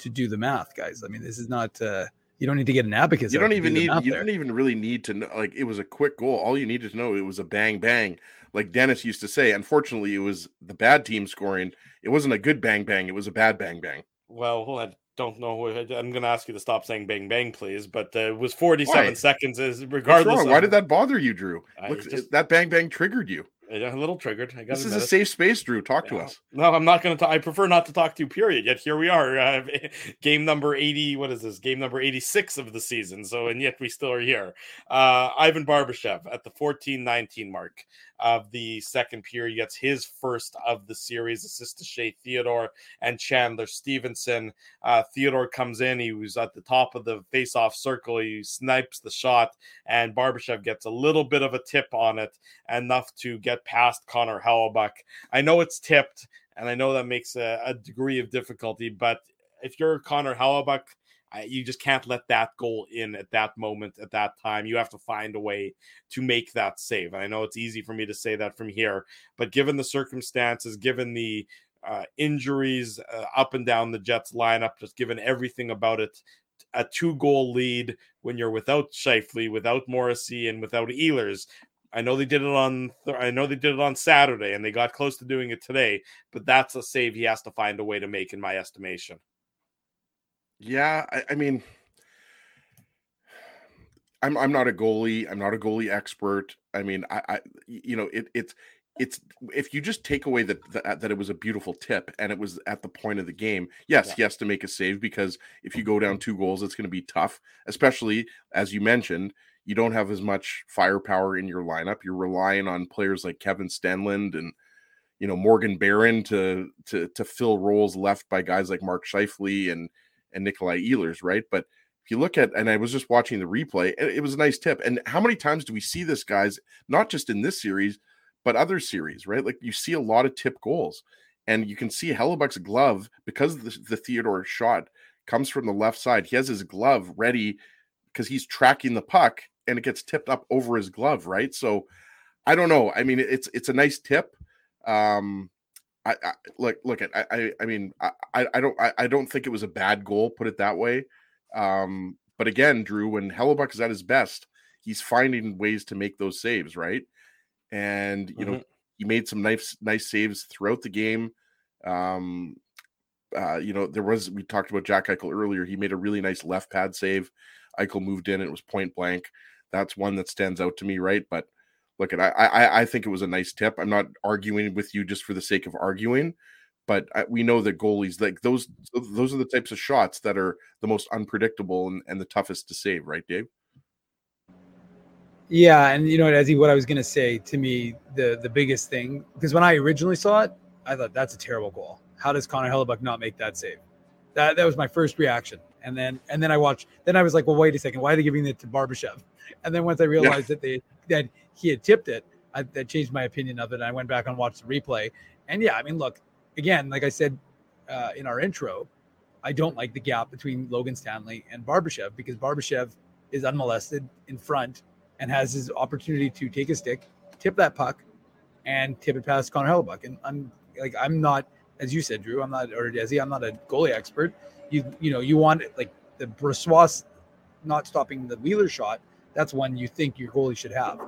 to do the math, guys. I mean, this is not. Uh, you don't need to get an abacus. You don't even do need. You there. don't even really need to know. Like it was a quick goal. All you needed to know it was a bang bang. Like Dennis used to say. Unfortunately, it was the bad team scoring. It wasn't a good bang bang. It was a bad bang bang. Well, I don't know. I'm going to ask you to stop saying bang bang, please. But uh, it was 47 Why? seconds. Is regardless. Of, Why did that bother you, Drew? Look, just, that bang bang triggered you. A little triggered. I this is a safe space, Drew. Talk yeah. to us. No, I'm not going to. I prefer not to talk to you. Period. Yet here we are, uh, <laughs> game number eighty. What is this? Game number eighty-six of the season. So, and yet we still are here. Uh, Ivan Barbashev at the 14-19 mark of the second period gets his first of the series, assist to Shea Theodore and Chandler Stephenson. Uh, Theodore comes in. He was at the top of the face-off circle. He snipes the shot, and Barbashev gets a little bit of a tip on it, enough to get past Connor Hellebuyck. I know it's tipped, and I know that makes a, a degree of difficulty, but if you're Connor Hellebuyck, you just can't let that goal in at that moment, at that time. You have to find a way to make that save. And I know it's easy for me to say that from here, but given the circumstances, given the uh, injuries uh, up and down the Jets lineup, just given everything about it, a two goal lead when you're without Scheifele, without Morrissey, and without Ehlers. I know they did it on I know they did it on Saturday and they got close to doing it today, but that's a save he has to find a way to make in my estimation. Yeah, I, I mean, I'm I'm not a goalie. I'm not a goalie expert. I mean, I, I you know, it it's it's if you just take away that, that it was a beautiful tip and it was at the point of the game. Yes, yeah. has to make a save because if you go down two goals, it's going to be tough. Especially as you mentioned, you don't have as much firepower in your lineup. You're relying on players like Kevin Stenlund and you know Morgan Barron to to to fill roles left by guys like Mark Scheifele and and Nikolai Ehlers, right? But if you look at, and I was just watching the replay, it was a nice tip. And how many times do we see this, guys? Not just in this series, but other series, right? Like you see a lot of tip goals, and you can see Hellebuyck's glove because the, the Theodore shot comes from the left side. He has his glove ready because he's tracking the puck, and it gets tipped up over his glove, right? So I don't know. I mean, it's it's a nice tip. Um, I, I look look at I I mean I I don't I, I don't think it was a bad goal put it that way. Um but again Drew when Hellebuyck is at his best he's finding ways to make those saves right? And you mm-hmm. know he made some nice nice saves throughout the game. Um uh you know there was we talked about Jack Eichel earlier he made a really nice left pad save. Eichel moved in it was point blank. That's one that stands out to me right? But look at I, I I think it was a nice tip. I'm not arguing with you just for the sake of arguing, but I, we know that goalies like those those are the types of shots that are the most unpredictable and, and the toughest to save, right, Dave? Yeah, and you know, Ezzy, what I was gonna say to me, the the biggest thing, because when I originally saw it, I thought that's a terrible goal. How does Connor Hellebuyck not make that save? That that was my first reaction. And then and then I watched, then I was like, well, wait a second, why are they giving it to Barbashev? <laughs> And then once I realized yeah. that they that he had tipped it, I, that changed my opinion of it. I went back and watched the replay. And yeah, I mean, look, again, like I said uh, in our intro, I don't like the gap between Logan Stanley and Barbashev because Barbashev is unmolested in front and has his opportunity to take a stick, tip that puck, and tip it past Connor Hellebuyck. And I'm like, I'm not, as you said, Drew, I'm not, or Desi, I'm not a goalie expert. You, you know, you want like the Brossoit not stopping the Wheeler shot that's one you think your goalie should have.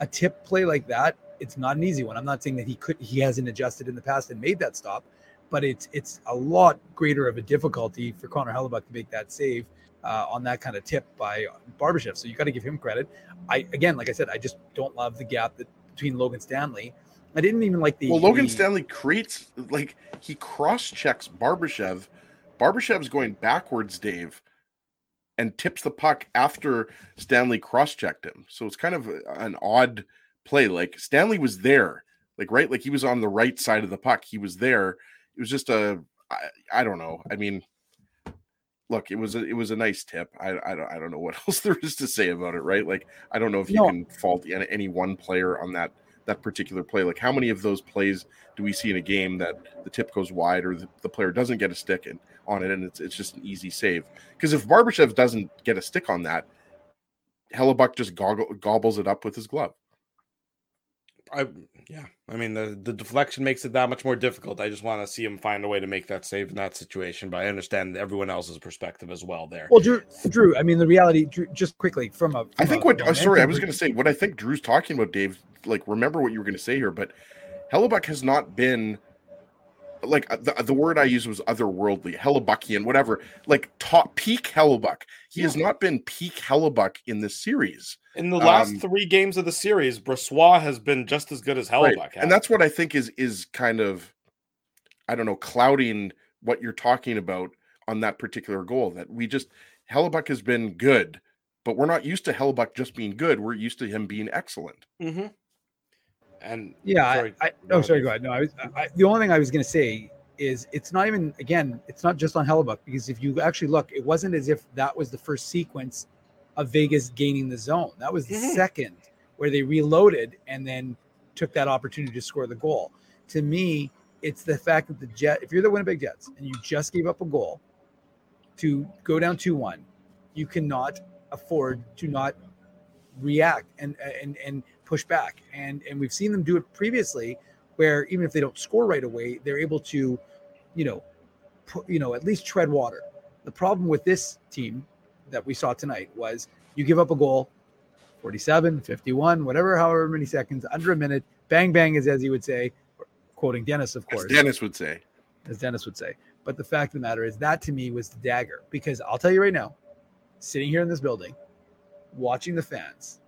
A tip play like that, it's not an easy one. I'm not saying that he could he hasn't adjusted in the past and made that stop, but it's it's a lot greater of a difficulty for Connor Hellebuyck to make that save uh, on that kind of tip by Barbashev. So you got to give him credit. I again, like I said, I just don't love the gap that, between Logan Stanley. I didn't even like the well. Logan the, Stanley creates like he cross checks Barbashev. Barbashev's going backwards, Dave, and tips the puck after Stanley cross checked him. So it's kind of an odd play. Like Stanley was there, like right, like he was on the right side of the puck. He was there. It was just a, I, I don't know. I mean, look, it was a, it was a nice tip. I, I don't I don't know <laughs> what else there is to say about it. Right? Like I don't know if you no. can fault any one player on that that particular play. Like how many of those plays do we see in a game that the tip goes wide or the, the player doesn't get a stick and on it, and it's it's just an easy save. Because if Barbashev doesn't get a stick on that, Hellebuyck just goggle, gobbles it up with his glove. I yeah, I mean the the deflection makes it that much more difficult. I just want to see him find a way to make that save in that situation, but I understand everyone else's perspective as well there. Well, Drew, Drew, I mean the reality, Drew, just quickly from a. From I think a, what. Oh, sorry, I was going to say what I think Drew's talking about, Dave. Like, remember what you were going to say here, but Hellebuyck has not been like uh, the, the word I used was otherworldly, Hellebuyckian, whatever. Like top peak Hellebuyck. He yeah. has not been peak Hellebuyck in this series. In the last um, three games of the series, Brossoit has been just as good as Hellebuyck. Right. And that's what I think is is kind of, I don't know, clouding what you're talking about on that particular goal. That we just Hellebuyck has been good, but we're not used to Hellebuyck just being good. We're used to him being excellent. Mm-hmm. And yeah, sorry, I, I oh sorry, go ahead. No, I was I, the only thing I was going to say is it's not even again, it's not just on Hellebuyck because if you actually look, it wasn't as if that was the first sequence of Vegas gaining the zone. That was the mm-hmm. second where they reloaded and then took that opportunity to score the goal. To me, it's the fact that the Jet, if you're the Winnipeg Jets and you just gave up a goal to go down 2 1, you cannot afford to not react and and and push back. And and we've seen them do it previously, where even if they don't score right away, they're able to, you know, put, you know, at least tread water. The problem with this team that we saw tonight was you give up a goal, 47, 51, whatever, however many seconds, under a minute, bang bang, is as he would say, quoting Dennis, of course. As Dennis would say. As Dennis would say. But the fact of the matter is that to me was the dagger because I'll tell you right now, sitting here in this building, watching the fans,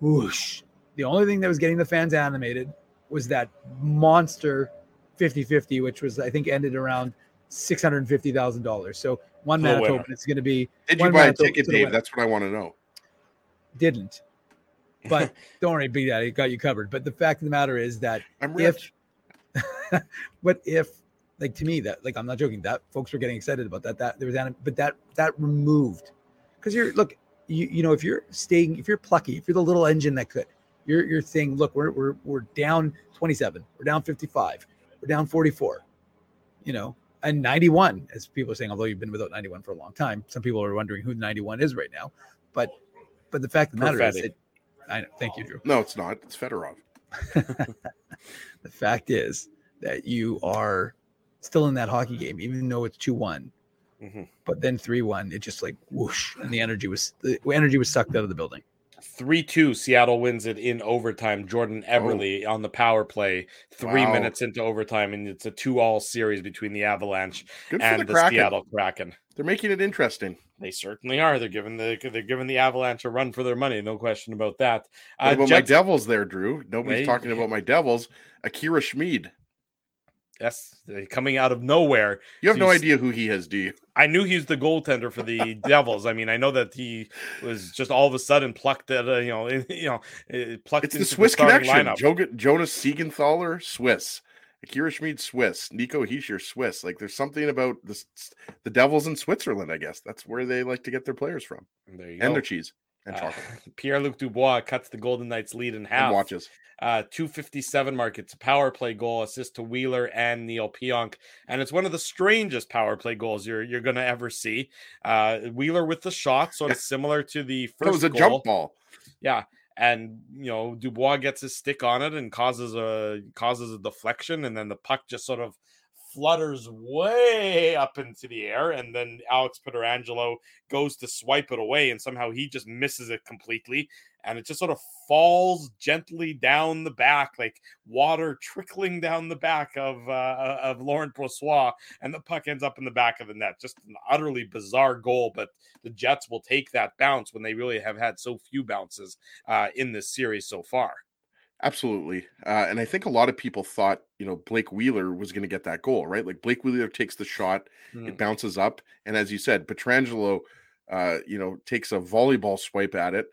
whoosh, the only thing that was getting the fans animated was that monster 50-50, which was I think ended around six hundred and fifty thousand dollars. So one Manitoba, it's going to be. Did you buy a ticket, Dave? That's what I want to know. Didn't, but <laughs> don't worry, be that it got you covered. But the fact of the matter is that I'm rich. <laughs> If, what if, like to me, that like I'm not joking. That folks were getting excited about that. That there was, but that that removed because you're look, you you know, if you're staying, if you're plucky, if you're the little engine that could, you're you're saying, look, we're we're we're down 27, we're down 55, we're down 44, you know, and 91, as people are saying, although you've been without 91 for a long time, some people are wondering who 91 is right now. But but the fact of the matter is that I know, thank you, Drew. No, it's not. It's Fedorov. <laughs> the fact is that you are still in that hockey game, even though it's 2 one mm-hmm. But then 3 1, it just like whoosh, and the energy was the energy was sucked out of the building. 3 2, Seattle wins it in overtime. Jordan Eberle oh. on the power play, three wow. minutes into overtime, and it's a two all series between the Avalanche Good and the, the Kraken. Seattle Kraken. They're making it interesting. They certainly are. They're giving the they're giving the Avalanche a run for their money, no question about that. Uh, about Jets, my Devils there, Drew? Nobody's they, talking about my Devils. Akira Schmid. Yes, coming out of nowhere. You have no idea who he is, do you? I knew he's the goaltender for the <laughs> Devils. I mean, I know that he was just all of a sudden plucked at, uh, you know, <laughs> you know, uh, plucked. It's the Swiss the connection. Lineup. Jonas Siegenthaler, Swiss. Akira Schmid, Swiss. Nico Hischier, Swiss. Like, there's something about this, the Devils in Switzerland. I guess that's where they like to get their players from, and go. their cheese and uh, <laughs> Pierre Luc Dubois cuts the Golden Knights lead in half. And watches. Uh, 257 mark. It's a power play goal, assist to Wheeler and Neil Pionk. And it's one of the strangest power play goals you're you're gonna ever see. Uh, Wheeler with the shot, sort of similar to the first. It was a goal. jump ball. Yeah. And you know, Dubois gets his stick on it and causes a causes a deflection, and then the puck just sort of flutters way up into the air, and then Alex Pietrangelo goes to swipe it away, and somehow he just misses it completely, and it just sort of falls gently down the back, like water trickling down the back of uh, of Laurent Brossoit, and the puck ends up in the back of the net. Just an utterly bizarre goal, but the Jets will take that bounce when they really have had so few bounces uh, in this series so far. Absolutely. Uh, and I think a lot of people thought, you know, Blake Wheeler was going to get that goal, right? Like Blake Wheeler takes the shot, mm. it bounces up. And as you said, Pietrangelo, uh, you know, takes a volleyball swipe at it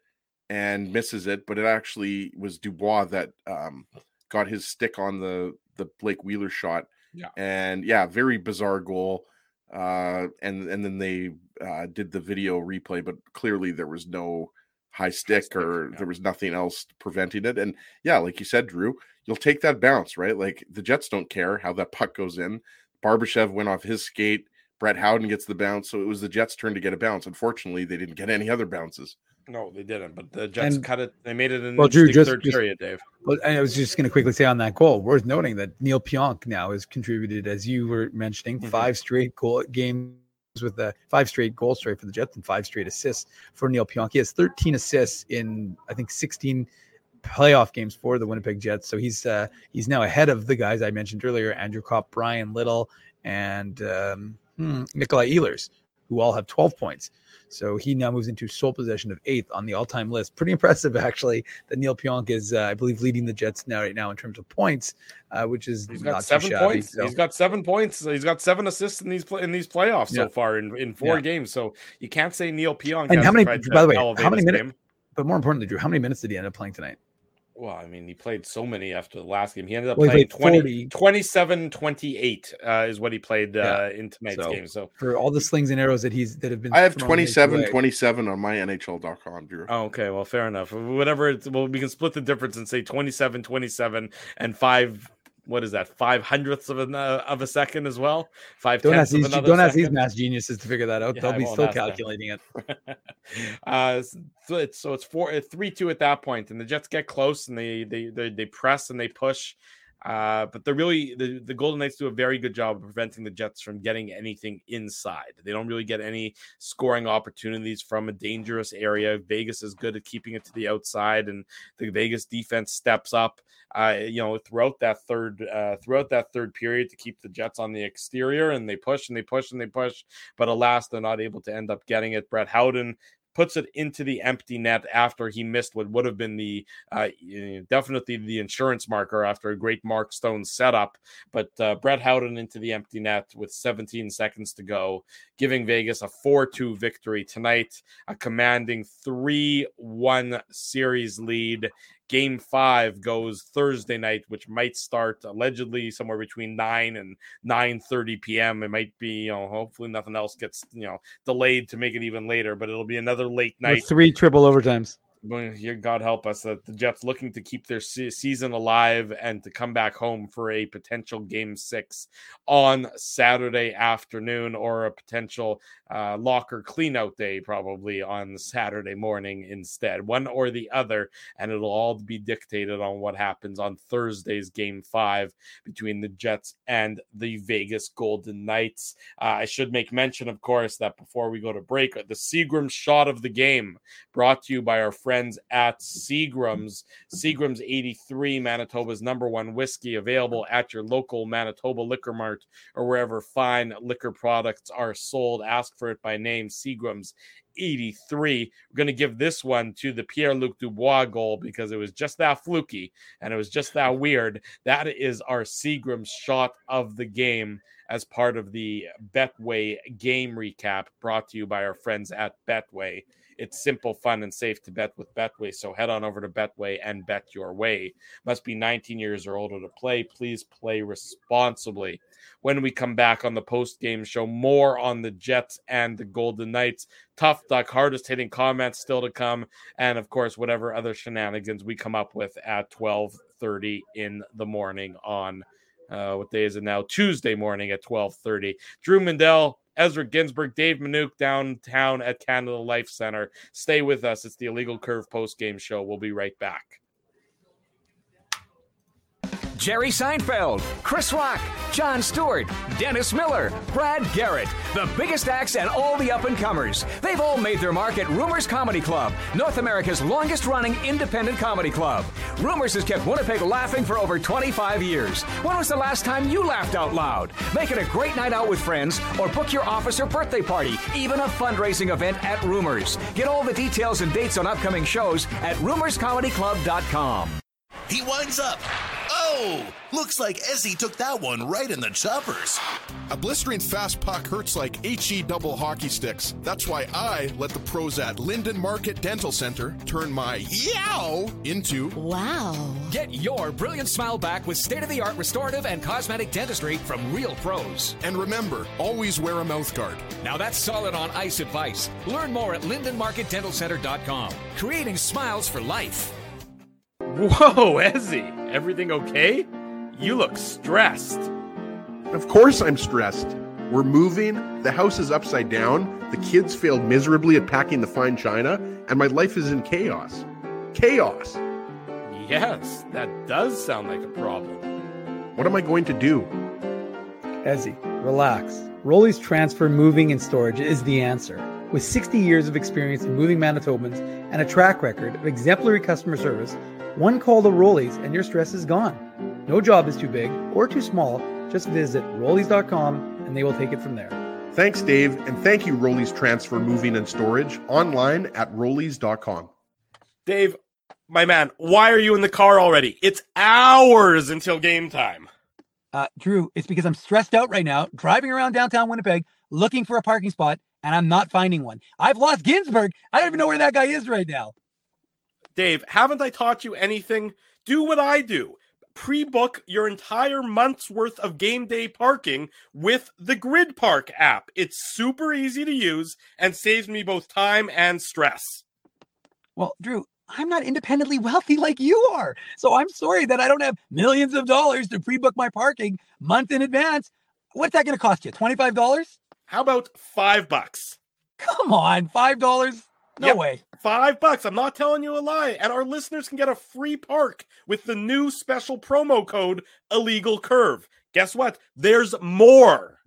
and misses it. But it actually was Dubois that um, got his stick on the, the Blake Wheeler shot. Yeah. And yeah, very bizarre goal. Uh, and, and then they uh, did the video replay, but clearly there was no high stick, stick or yeah. there was nothing else preventing it. And yeah, like you said, Drew, you'll take that bounce, right? Like the Jets don't care how that puck goes in. Barbashev went off his skate. Brett Howden gets the bounce. So it was the Jets' turn to get a bounce. Unfortunately, they didn't get any other bounces. No, they didn't. But the Jets and, cut it. They made it in well, Drew, just, third just, period, Dave. Well, I was just going to quickly say on that goal, worth noting that Neil Pionk now has contributed, as you were mentioning, mm-hmm. five straight goal game with the five straight goal straight for the Jets and five straight assists for Neil Pionk. He has 13 assists in I think 16 playoff games for the Winnipeg Jets. So he's uh, he's now ahead of the guys I mentioned earlier: Andrew Copp, Bryan Little, and um, hmm, Nikolai Ehlers, who all have 12 points. So he now moves into sole possession of eighth on the all-time list. Pretty impressive, actually, that Neil Pionk is, uh, I believe, leading the Jets now right now in terms of points, uh, which is he's got seven points. So. He's got seven points. He's got seven assists in these in these playoffs yeah. so far in, in four yeah. games. So you can't say Neil Pionk. And how many? By the way, how many minutes? But more importantly, Drew, how many minutes did he end up playing tonight? Well, I mean, he played so many after the last game. He ended up well, playing 20, 27, 28 uh, is what he played uh, yeah. in tonight's so, game. So for all the slings and arrows that he's that have been, I have 27, 27 on my NHL.com, Drew. Oh, okay, well, fair enough. Whatever. It's, well, we can split the difference and say 27, 27, and five what is that five hundredths of a uh, of a second as well? Five don't ask these don't ask these math geniuses to figure that out. Yeah, they'll be still calculating it. <laughs> Uh so it's so it's four three two at that point and the jets get close and they they they, they press and they push uh, but they're really the, the Golden Knights do a very good job of preventing the Jets from getting anything inside. They don't really get any scoring opportunities from a dangerous area. Vegas is good at keeping it to the outside, and the Vegas defense steps up. Uh, you know, throughout that third uh, throughout that third period to keep the Jets on the exterior, and they push and they push and they push, but alas, they're not able to end up getting it. Brett Howden puts it into the empty net after he missed what would have been the uh, definitely the insurance marker after a great Mark Stone setup. But uh, Brett Howden into the empty net with 17 seconds to go, giving Vegas a 4 2 victory tonight, a commanding 3 1 series lead. Game five goes Thursday night, which might start allegedly somewhere between nine and nine thirty p.m. It might be, you know, hopefully nothing else gets you know delayed to make it even later, but it'll be another late night. With three triple overtimes God help us, that the Jets looking to keep their se- season alive and to come back home for a potential game six on Saturday afternoon or a potential uh, locker cleanout day, probably on Saturday morning instead. One or the other, and it'll all be dictated on what happens on Thursday's game five between the Jets and the Vegas Golden Knights. Uh, I should make mention, of course, that before we go to break, the Seagram shot of the game brought to you by our friend friends at Seagram's. Seagram's 83, Manitoba's number one whiskey, available at your local Manitoba Liquor Mart or wherever fine liquor products are sold. Ask for it by name, Seagram's 83. We're going to give this one to the Pierre Luc Dubois goal because it was just that fluky and it was just that weird. That is our Seagram's shot of the game as part of the Betway game recap brought to you by our friends at Betway. It's simple, fun, and safe to bet with Betway. So head on over to Betway and bet your way. Must be 19 years or older to play. Please play responsibly. When we come back on the post game show, more on the Jets and the Golden Knights. Tough duck, hardest hitting comments still to come, and of course, whatever other shenanigans we come up with at 12:30 in the morning on uh, what day is it now? Tuesday morning at 12:30. Drew Mandel, Ezra Ginsburg, Dave Minuk downtown at Canada Life Center. Stay with us. It's the Illegal Curve post game show. We'll be right back. Jerry Seinfeld, Chris Rock, Jon Stewart, Dennis Miller, Brad Garrett, the biggest acts and all the up and comers. They've all made their mark at Rumors Comedy Club, North America's longest running independent comedy club. Rumors has kept Winnipeg laughing for over 25 years. When was the last time you laughed out loud? Make it a great night out with friends or book your office or birthday party, even a fundraising event at Rumors. Get all the details and dates on upcoming shows at rumorscomedyclub.com. He winds up. Oh! Looks like Ezzy took that one right in the choppers. A blistering fast puck hurts like HE double hockey sticks. That's why I let the pros at Linden Market Dental Center turn my yow into wow. Get your brilliant smile back with state of the art restorative and cosmetic dentistry from real pros. And remember, always wear a mouth guard. Now that's solid on ice advice. Learn more at lindenmarketdentalcenter.com. Creating smiles for life. Whoa, Ezzy, everything okay? You look stressed. Of course I'm stressed. We're moving, the house is upside down, the kids failed miserably at packing the fine china, and my life is in chaos. Chaos! Yes, that does sound like a problem. What am I going to do? Ezzy, relax. Rollies transfer, moving, and storage is the answer. With 60 years of experience in moving Manitobans and a track record of exemplary customer service, one call to Rollies and your stress is gone. No job is too big or too small. Just visit rollies.com and they will take it from there. Thanks, Dave, and thank you, Rollies Transfer Moving and Storage, online at rollies.com. Dave, my man, why are you in the car already? It's hours until game time. Uh, Drew, it's because I'm stressed out right now, driving around downtown Winnipeg looking for a parking spot, and I'm not finding one. I've lost Ginsburg. I don't even know where that guy is right now. Dave, haven't I taught you anything? Do what I do. Pre book your entire month's worth of game day parking with the Grid Park app. It's super easy to use and saves me both time and stress. Well, Drew, I'm not independently wealthy like you are. So I'm sorry that I don't have millions of dollars to pre book my parking month in advance. What's that going to cost you? $25? How about five bucks? Come on, five dollars? No yep. way. Five bucks. I'm not telling you a lie. And our listeners can get a free park with the new special promo code Illegal Curve. Guess what? There's more.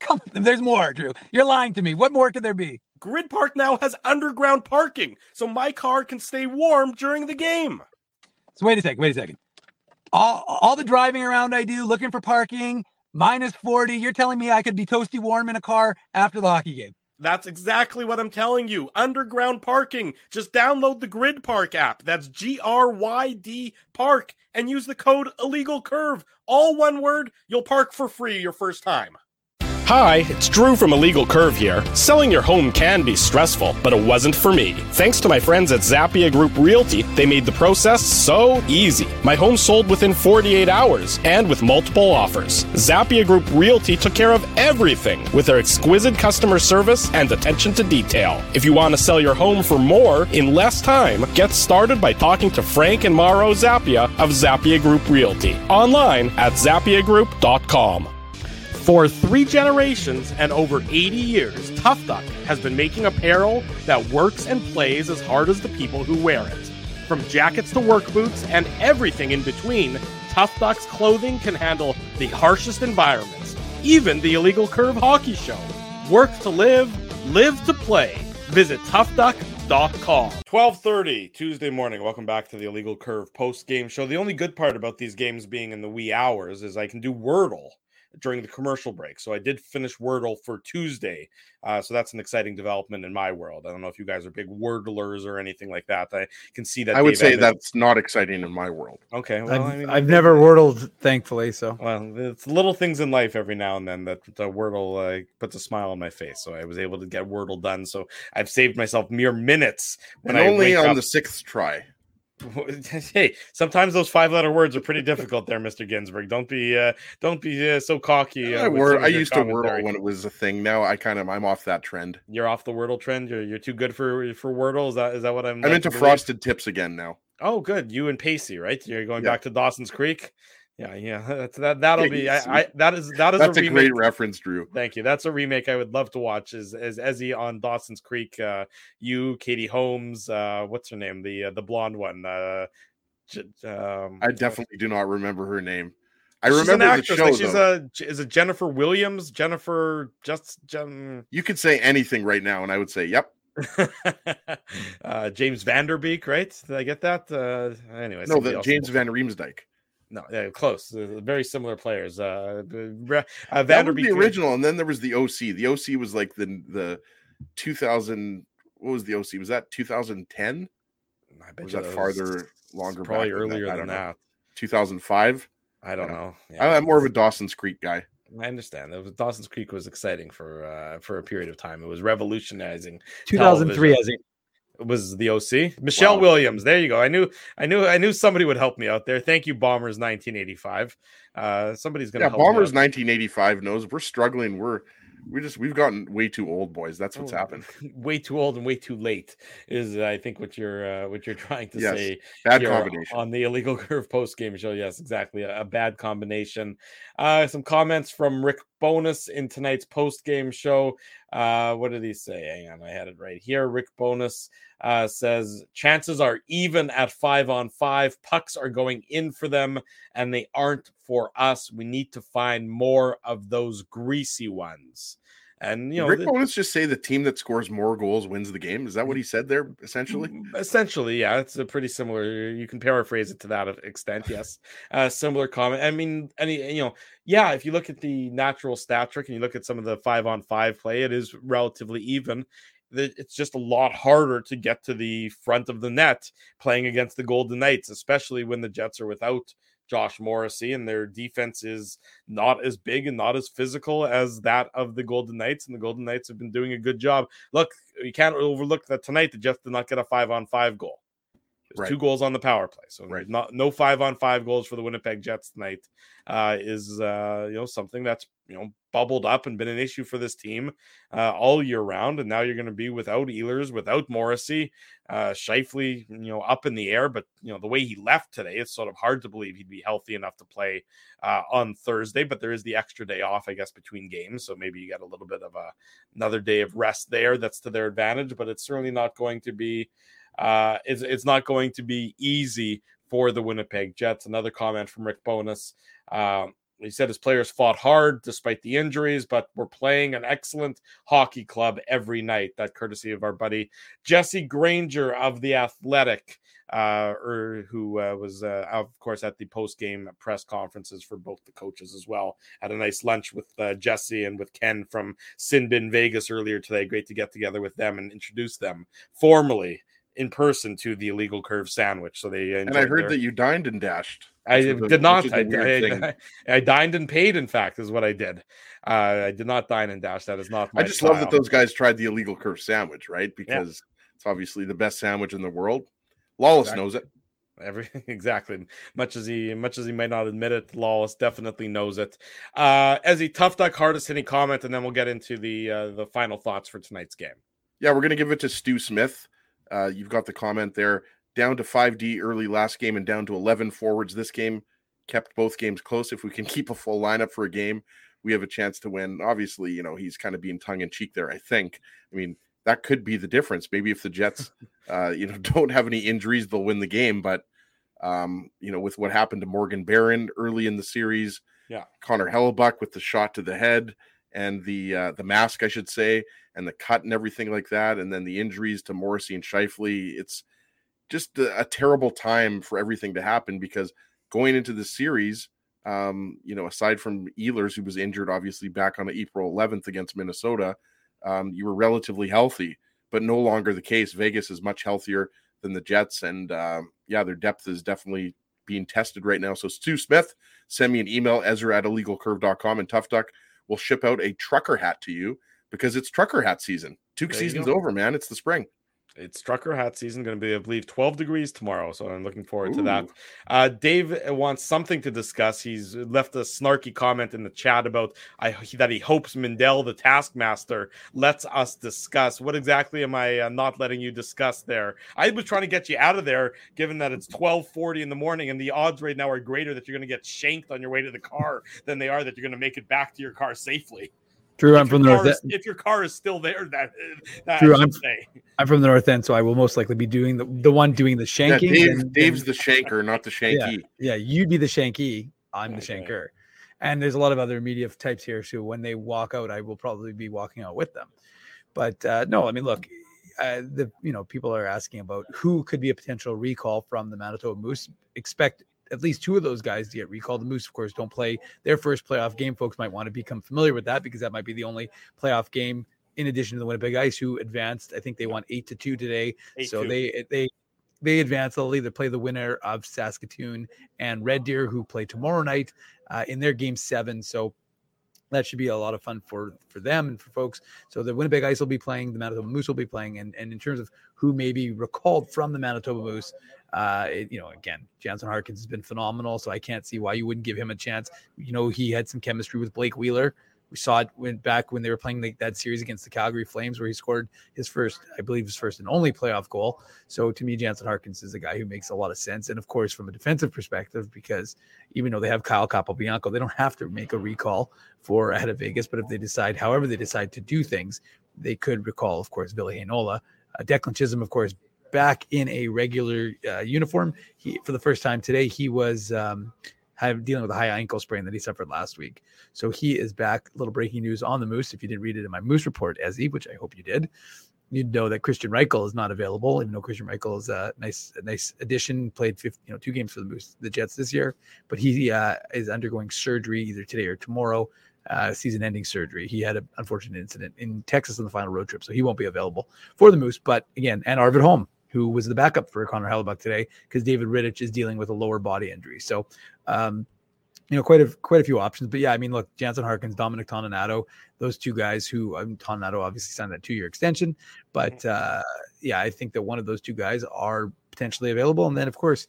Come, there's more, Drew. You're lying to me. What more could there be? Grid Park now has underground parking, so my car can stay warm during the game. So wait a second. Wait a second. All, all the driving around I do, looking for parking, minus 40. You're telling me I could be toasty warm in a car after the hockey game. That's exactly what I'm telling you. Underground parking. Just download the Gryd Park app. That's G R Y D Park and use the code Illegal Curve. All one word. You'll park for free your first time. Hi, it's Drew from Illegal Curve here. Selling your home can be stressful, but it wasn't for me. Thanks to my friends at Zappia Group Realty, they made the process so easy. My home sold within 48 hours and with multiple offers. Zappia Group Realty took care of everything with their exquisite customer service and attention to detail. If you want to sell your home for more in less time, get started by talking to Frank and Mauro Zappia of Zappia Group Realty online at zappiagroup.com. For three generations and over 80 years, Tough Duck has been making apparel that works and plays as hard as the people who wear it. From jackets to work boots and everything in between, Tough Duck's clothing can handle the harshest environments, even the illegal curve hockey show. Work to live, live to play. Visit toughduck.com. 12:30 Tuesday morning. Welcome back to the Illegal Curve post game show. The only good part about these games being in the wee hours is I can do Wordle during the commercial break. So I did finish Wordle for Tuesday. Uh, so that's an exciting development in my world. I don't know if you guys are big Wordlers or anything like that. I can see that. I would Dave say Evans... that's not exciting in my world. Okay. Well, I've, I mean, I've never Wordled, thankfully. So well, it's little things in life every now and then that the Wordle uh, puts a smile on my face. So I was able to get Wordle done. So I've saved myself mere minutes. When and only on up... the sixth try. <laughs> hey, sometimes those five letter words are pretty difficult there, Mr. Ginsburg. Don't be uh, don't be uh, so cocky. Uh, I, word, I used to Wordle when it was a thing. Now I kind of I'm off that trend. You're off the Wordle trend. You're, you're too good for for Wordle. Is that is that what I'm? I'm into frosted tips again now. Oh, good. You and Pacey, right? You're going yeah. back to Dawson's Creek. Yeah, yeah, <laughs> that's that. That'll be. I, I, that is that is. That's a, a great reference, Drew. Thank you. That's a remake I would love to watch. Is is Ezzy on Dawson's Creek? Uh, you, Katie Holmes. Uh, what's her name? The uh, the blonde one. Uh, um, I definitely do not remember her name. I remember actress, the show. Like she's though. a is it Jennifer Williams? Jennifer just Jen... You could say anything right now, and I would say, "Yep." <laughs> uh, James Van Der Beek, right? Did I get that? Uh, anyway, no, the James Van Riemsdyk. No, yeah, close. Very similar players. Uh, uh, that was the original, and then there was the OC. The OC was like the the 2000. What was the OC? Was that 2010? I bet was that, that farther longer? Probably earlier than, than that. 2005. I don't know. Yeah. I'm more of a Dawson's Creek guy. I understand. Was, Dawson's Creek was exciting for uh, for a period of time. It was revolutionizing. 2003, as was the OC. Michelle wow. Williams. There you go. I knew I knew I knew somebody would help me out there. Thank you, Bombers 1985. Uh somebody's gonna Yeah, Bombers 1985 knows we're struggling. We're we just we've gotten way too old, boys. That's what's oh, happened. <laughs> Way too old and way too late is I think what you're uh, what you're trying to yes, say. Bad combination on the illegal <laughs> curve post game show. Yes, exactly. A, a, bad combination. Uh, some comments from Rick Bowness in tonight's post game show. Uh, what did he say? Hang on, I had it right here. Rick Bowness uh, says chances are even at five on five. Pucks are going in for them, and they aren't for us. We need to find more of those greasy ones. And you know, Rick the- Bowness just say the team that scores more goals wins the game. Is that what he said there? Essentially, Mm, essentially, yeah, it's a pretty similar. You can paraphrase it to that extent. Yes, uh, similar comment. I mean, any you know, yeah. If you look at the natural stat trick and you look at some of the five on five play, it is relatively even. It's just a lot harder to get to the front of the net playing against the Golden Knights, especially when the Jets are without Josh Morrissey and their defense is not as big and not as physical as that of the Golden Knights. And the Golden Knights have been doing a good job. Look, you can't overlook that tonight the Jets did not get a five on five goal. Right. two goals on the power play. So Right. not no five on five goals for the Winnipeg Jets tonight uh, is uh, you know something that's you know bubbled up and been an issue for this team uh, all year round. And now you're going to be without Ehlers, without Morrissey, uh, Scheifele, you know, up in the air. But you know the way he left today, it's sort of hard to believe he'd be healthy enough to play uh, on Thursday. But there is the extra day off, I guess, between games, so maybe you get a little bit of a another day of rest there. That's to their advantage, but it's certainly not going to be. Uh, it's, it's not going to be easy for the Winnipeg Jets. Another comment from Rick Bowness. Um, he said his players fought hard despite the injuries, but we're playing an excellent hockey club every night. That courtesy of our buddy Jesse Granger of the Athletic, uh, or who uh, was, uh, of course, at the post game press conferences for both the coaches as well. Had a nice lunch with uh, Jesse and with Ken from Sinbin Vegas earlier today. Great to get together with them and introduce them formally in person to the illegal curve sandwich. So they and I heard that you dined and dashed. I was a- did not. which is a I, I. I, dined and paid. In fact, is what I did. Uh, I did not dine and dash. That is not. I just love that those guys tried the illegal curve sandwich, right? Because it's obviously the best sandwich in the world. Lawless Exactly. knows it. Every <laughs> exactly. Much as he much as he might not admit it, Lawless definitely knows it. Uh as he tough duck hardest hitting comment, and then we'll get into the uh the final thoughts for tonight's game. Yeah, we're gonna give it to Stu Smith. Uh, you've got the comment there. Down to 5D early last game and down to 11 forwards this game. Kept both games close. If we can <laughs> keep a full lineup for a game, we have a chance to win. Obviously, you know, he's kind of being tongue in cheek there, I think. I mean, that could be the difference. Maybe if the Jets, <laughs> uh, you know, <laughs> don't have any injuries, they'll win the game. But, um, you know, with what happened to Morgan Barron early in the series, Yeah. Connor Hellebuyck with the shot to the head and the uh, the mask, I should say, and the cut and everything like that, and then the injuries to Morrissey and Scheifele. It's just a, a terrible time for everything to happen because going into the series, um, you know, aside from Ehlers, who was injured obviously back on April 11th against Minnesota, um, you were relatively healthy, but no longer the case. Vegas is much healthier than the Jets, and um, yeah, their depth is definitely being tested right now. So Stu Smith, send me an email, Ezra at illegalcurve.com, and Tough Duck will ship out a trucker hat to you because it's trucker hat season. Two There seasons over, man. It's the spring. It's trucker hat season. Going to be, I believe, 12 degrees tomorrow. So I'm looking forward to that. Uh, Dave wants something to discuss. He's left a snarky comment in the chat about I, that he hopes Mindell, the taskmaster, lets us discuss. What exactly am I uh, not letting you discuss there? I was trying to get you out of there, given that it's 12:40 in the morning, and the odds right now are greater that you're going to get shanked on your way to the car than they are that you're going to make it back to your car safely. Drew, I'm If your from the car north. is- if your car is still there, that, that Drew, I should I'm- say. I'm from the north end, so I will most likely be doing the the one doing the Yeah, shanking. Dave, and- Dave's and- the shanker, not the shanky. Yeah, you'd be the shanky. I'm the shanker. And there's a lot of other media types here. So when they walk out, I will probably be walking out with them. But uh, no, I mean, look, uh, the you know people are asking about who could be a potential recall from the Manitoba Moose. Expect at least two of those guys to get recalled. The Moose, of course, don't play their first playoff game. Folks might want to become familiar with that because that might be the only playoff game in addition to the Winnipeg Ice, who advanced. I think they won eight to two today. so 8-2. they they they advance. They'll either play the winner of Saskatoon and Red Deer, who play tomorrow night uh, in their game seven. So that should be a lot of fun for for them and for folks. So the Winnipeg Ice will be playing, the Manitoba Moose will be playing, and and in terms of who may be recalled from the Manitoba Moose, uh, it, you know, again, Jansen Harkins has been phenomenal, so I can't see why you wouldn't give him a chance. You know, he had some chemistry with Blake Wheeler. We saw it when back when they were playing the, that series against the Calgary Flames, where he scored his first, I believe, his first and only playoff goal. So to me, Jansen Harkins is a guy who makes a lot of sense, and of course, from a defensive perspective, because even though they have Kyle Capobianco, they don't have to make a recall for ahead of Vegas. But if they decide, however they decide to do things, they could recall, of course, Ville Heinola. Uh, Declan Chisholm, of course, back in a regular uh, uniform. He for the first time today, he was um, had dealing with a high ankle sprain that he suffered last week. So he is back. Little breaking news on the Moose. If you didn't read it in my Moose report, Ezzy, which I hope you did, you'd know that Christian Reichel is not available. Even though Christian Reichel is a nice, a nice addition, played 50, you know two games for the Moose, the Jets this year, but he uh, is undergoing surgery either today or tomorrow. Uh, season-ending surgery. He had an unfortunate incident in Texas on the final road trip, so he won't be available for the Moose. But again, and Arvid Holm, who was the backup for Connor Hellebuyck today, because David Rittich is dealing with a lower body injury. So um, you know, quite a quite a few options. But yeah, I mean, look, Jansen Harkins, Dominic Toninato, those two guys who I mean, Toninato obviously signed that two year extension. But mm-hmm. uh, yeah, I think that one of those two guys are potentially available. And then of course,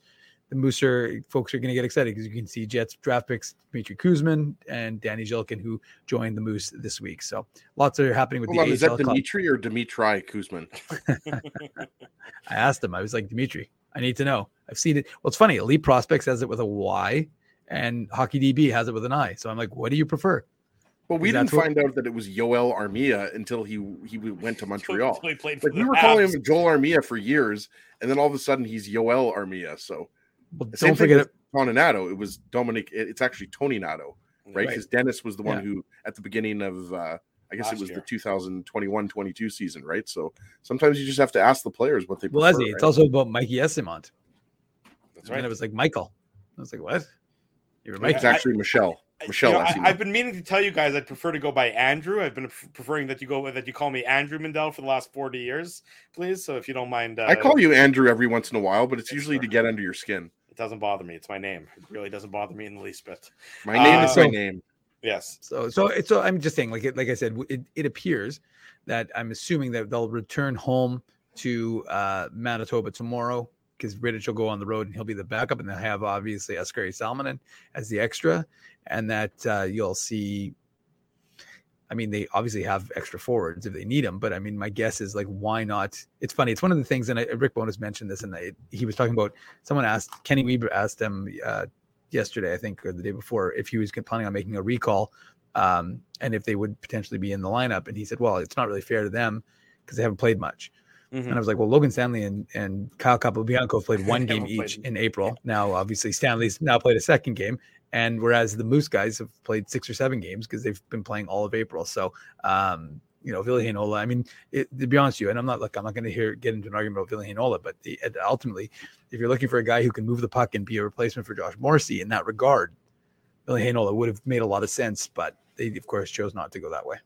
the Mooser folks are going to get excited because you can see Jets draft picks Dmitry Kuzmin and Danny Zhilkin who joined the Moose this week. So lots are happening with Hold the on, Is that Dimitri club. or Dimitri Kuzmin? <laughs> <laughs> I asked him. I was like, Dimitri, I need to know. I've seen it. Well, it's funny. Elite Prospects has it with a Y and Hockey DB has it with an I. So I'm like, what do you prefer? Well, we didn't find out that it was Yoel Armia until he he went to <laughs> Montreal. like we were calling him Joel Armia for years, and then all of a sudden he's Yoel Armia. So well, don't forget it. Toninato. It was Dominic. It's actually Tony Nato, right? Because right. Dennis was the one yeah. who at the beginning of uh, I guess Last it was year. the 2021-22 season, right? So sometimes you just have to ask the players what they. prefer. Well, Leslie, right? it's also about Mikey Eyssimont. That's right. And it was like Michael. I was like, what? You're It's actually I, Michelle. Michelle, you know, I, have been meaning to tell you guys I'd prefer to go by Andrew. I've been preferring that you go that you call me Andrew Mindell for the last forty years, please. So if you don't mind, uh, I call you Andrew every once in a while, but it's usually to get under your skin. It doesn't bother me. It's my name. It really doesn't bother me in the least bit. My name uh, is my name. Yes. So so so I'm just saying, like it, like I said, it, it appears that I'm assuming that they'll return home to uh, Manitoba tomorrow because Rittich will go on the road and he'll be the backup, and they'll have obviously Oskari Salminen as the extra, and that uh, you'll see. I mean, they obviously have extra forwards if they need them, but I mean, my guess is like, why not? It's funny. It's one of the things, and I, Rick Bowness mentioned this, and I, he was talking about someone asked Kenny Weber asked him uh, yesterday, I think, or the day before, if he was planning on making a recall, um, and if they would potentially be in the lineup, and he said, well, it's not really fair to them because they haven't played much. Mm-hmm. And I was like, well, Logan Stanley and, and Kyle Capobianco played <laughs> one game each in April. Now, obviously, Stanley's now played a second game. And whereas the Moose guys have played six or seven games because they've been playing all of April. So, um, you know, Ville Heinola, I mean, it, to be honest with you, and I'm not like, I'm not going to hear get into an argument about Ville Heinola, but the, ultimately, if you're looking for a guy who can move the puck and be a replacement for Josh Morrissey in that regard, Ville Heinola would have made a lot of sense, but they, of course, chose not to go that way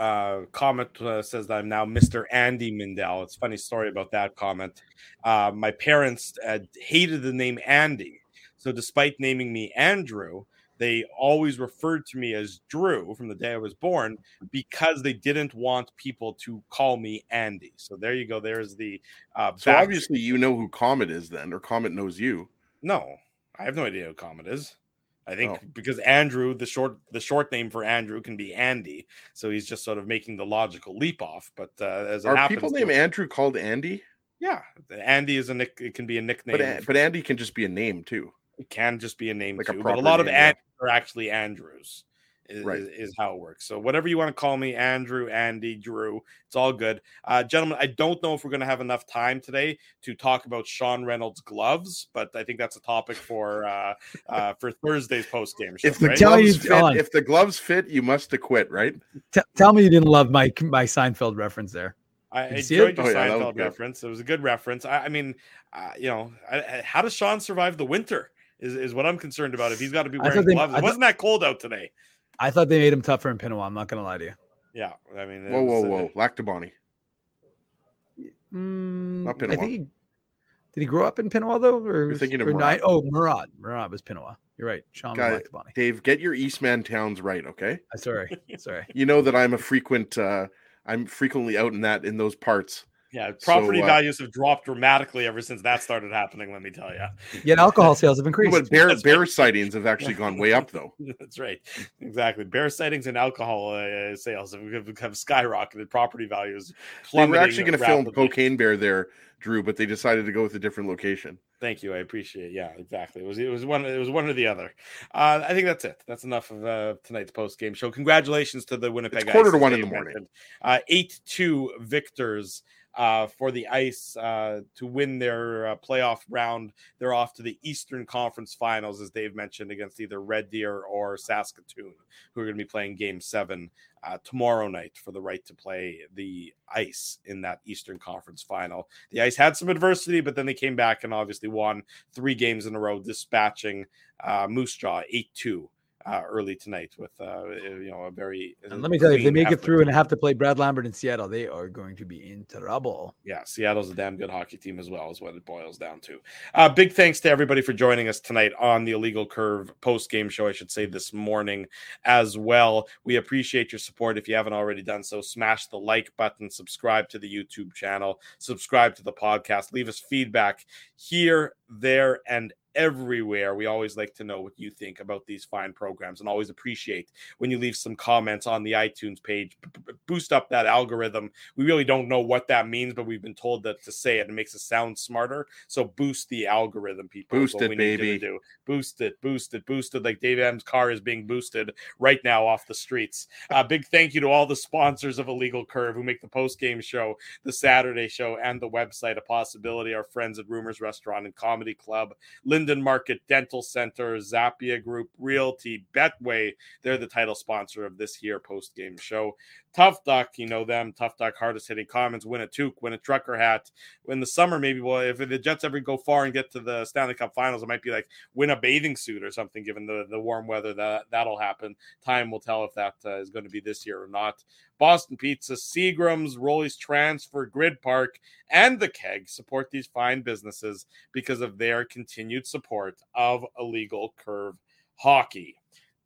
uh, comment uh, says that I'm now Mr. Andy Mindell. It's funny story about that comment. Uh, my parents hated the name Andy, so despite naming me Andrew, they always referred to me as Drew from the day I was born because they didn't want people to call me Andy. So there you go. There's the. Uh, so obviously, you know who Comet is then, or Comet knows you. No, I have no idea who Comet is. I think oh. because Andrew, the short the short name for Andrew can be Andy, so he's just sort of making the logical leap off. But uh, as are people named Andrew called Andy? Yeah, Andy is a nick. It can be a nickname, but, but Andy can just be a name too. It can just be a name like too. A but a lot name, of Andrews yeah. are actually Andrews is, right. is, is, how it works. So whatever you want to call me, Andrew, Andy, Drew, it's all good. Uh, gentlemen, I don't know if we're going to have enough time today to talk about Sean Reynolds' gloves, but I think that's a topic for uh, uh, for Thursday's post game show. If the right? gloves fit, if the gloves fit, you must acquit, right? T- tell me you didn't love my my Seinfeld reference there. I enjoyed your oh, yeah, Seinfeld reference. It was a good reference. I, I mean, uh, you know, I, how does Sean survive the winter? Is, is what I'm concerned about. If he's got to be wearing they, gloves, it wasn't that cold out today. I thought they made him tougher in Pinawa. I'm not gonna lie to you. Yeah, I mean, whoa, whoa, whoa, Lac du Bonnet. Mm, not Pinawa. I think he, did he grow up in Pinawa though? Or You're thinking of Murat. Oh, Murat. Murat was Pinawa. You're right. Sean Guy, Dave, get your Eastman towns right, okay? Uh, sorry, sorry. <laughs> you know that I'm a frequent. uh I'm frequently out in that in those parts. Yeah, property so, uh, values have dropped dramatically ever since that started happening. Let me tell you. <laughs> Yet alcohol sales have increased. But bear bear sightings have actually gone way up, though. <laughs> That's right. Exactly. Bear sightings and alcohol uh, sales have, have, skyrocketed. Property values. They were actually going to film Cocaine Bear there, Drew, but they decided to go with a different location. Thank you. I appreciate. It. Yeah, exactly. It was it was one it was one or the other. Uh, I think that's it. That's enough of uh, tonight's post game show. Congratulations to the Winnipeg. It's quarter to one in the morning. Uh, eight two victors uh, for the Ice uh, to win their uh, playoff round. They're off to the Eastern Conference Finals, as Dave mentioned, against either Red Deer or Saskatoon, who are going to be playing Game Seven uh, tomorrow night for the right to play the Ice in that Eastern Conference Final. The Ice had some adversity, but then they came back and obviously won three games in a row, dispatching uh, Moose Jaw eight two uh, early tonight with uh, you know a very. Uh, and let me tell you, if they make it through and have to play Brad Lambert in Seattle, they are going to be in trouble. Yeah, Seattle's a damn good hockey team as well, is what it boils down to. Uh, big thanks to everybody for joining us tonight on the Illegal Curve post game show. I should say this morning as well. We appreciate your support. If you haven't already done so, smash the like button, subscribe to the YouTube channel, subscribe to the podcast, leave us feedback here, there, and everywhere. We always like to know what you think about these fine programs and always appreciate when you leave some comments on the iTunes page. B- boost up that algorithm. We really don't know what that means, but we've been told that to say it. It makes it sound smarter. So boost the algorithm, people. Boost it, baby. Do. Boost it, boost it, boost it. Like Dave M's car is being boosted right now off the streets. Uh, big thank you to all the sponsors of Illegal Curve who make the post game show, the Saturday show, and the website a possibility. Our friends at Rumors Restaurant and Comedy Club. Linden Market Dental Center, Zappia Group Realty, Betway. They're the title sponsor of this here post game show. Tough Duck, you know them. Tough Duck, hardest hitting commons. Win a toque, win a trucker hat. In the summer, maybe well, if the Jets ever go far and get to the Stanley Cup Finals, it might be like win a bathing suit or something. Given the the warm weather, that that'll happen. Time will tell if that uh, is going to be this year or not. Boston Pizza, Seagram's, Rollies Transfer, Gryd Park, and the Keg support these fine businesses because of their continued support of illegal curve hockey.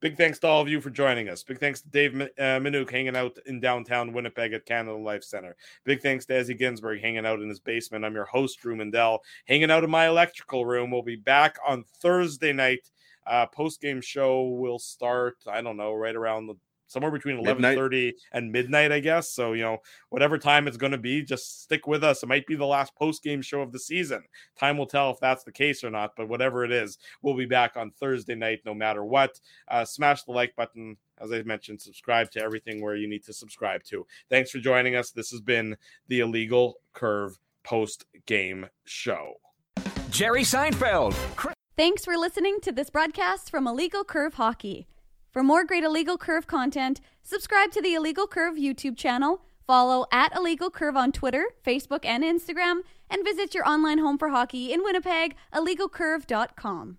Big thanks to all of you for joining us. Big thanks to Dave uh, Minuk hanging out in downtown Winnipeg at Canada Life Center. Big thanks to Ezzy Ginsburg hanging out in his basement. I'm your host, Drew Mandel, hanging out in my electrical room. We'll be back on Thursday night. Uh, Post game show will start, I don't know, right around the somewhere between 11:30 and midnight, I guess. So, you know, whatever time it's going to be, just stick with us. It might be the last post-game show of the season. Time will tell if that's the case or not, but whatever it is, we'll be back on Thursday night no matter what. Uh, smash the like button as I mentioned, subscribe to everything where you need to subscribe to. Thanks for joining us. This has been the Illegal Curve post game show. Jerry Seinfeld. Thanks for listening to this broadcast from Illegal Curve Hockey. For more great Illegal Curve content, subscribe to the Illegal Curve YouTube channel, follow at Illegal Curve on Twitter, Facebook, and Instagram, and visit your online home for hockey in Winnipeg, illegalcurve.com.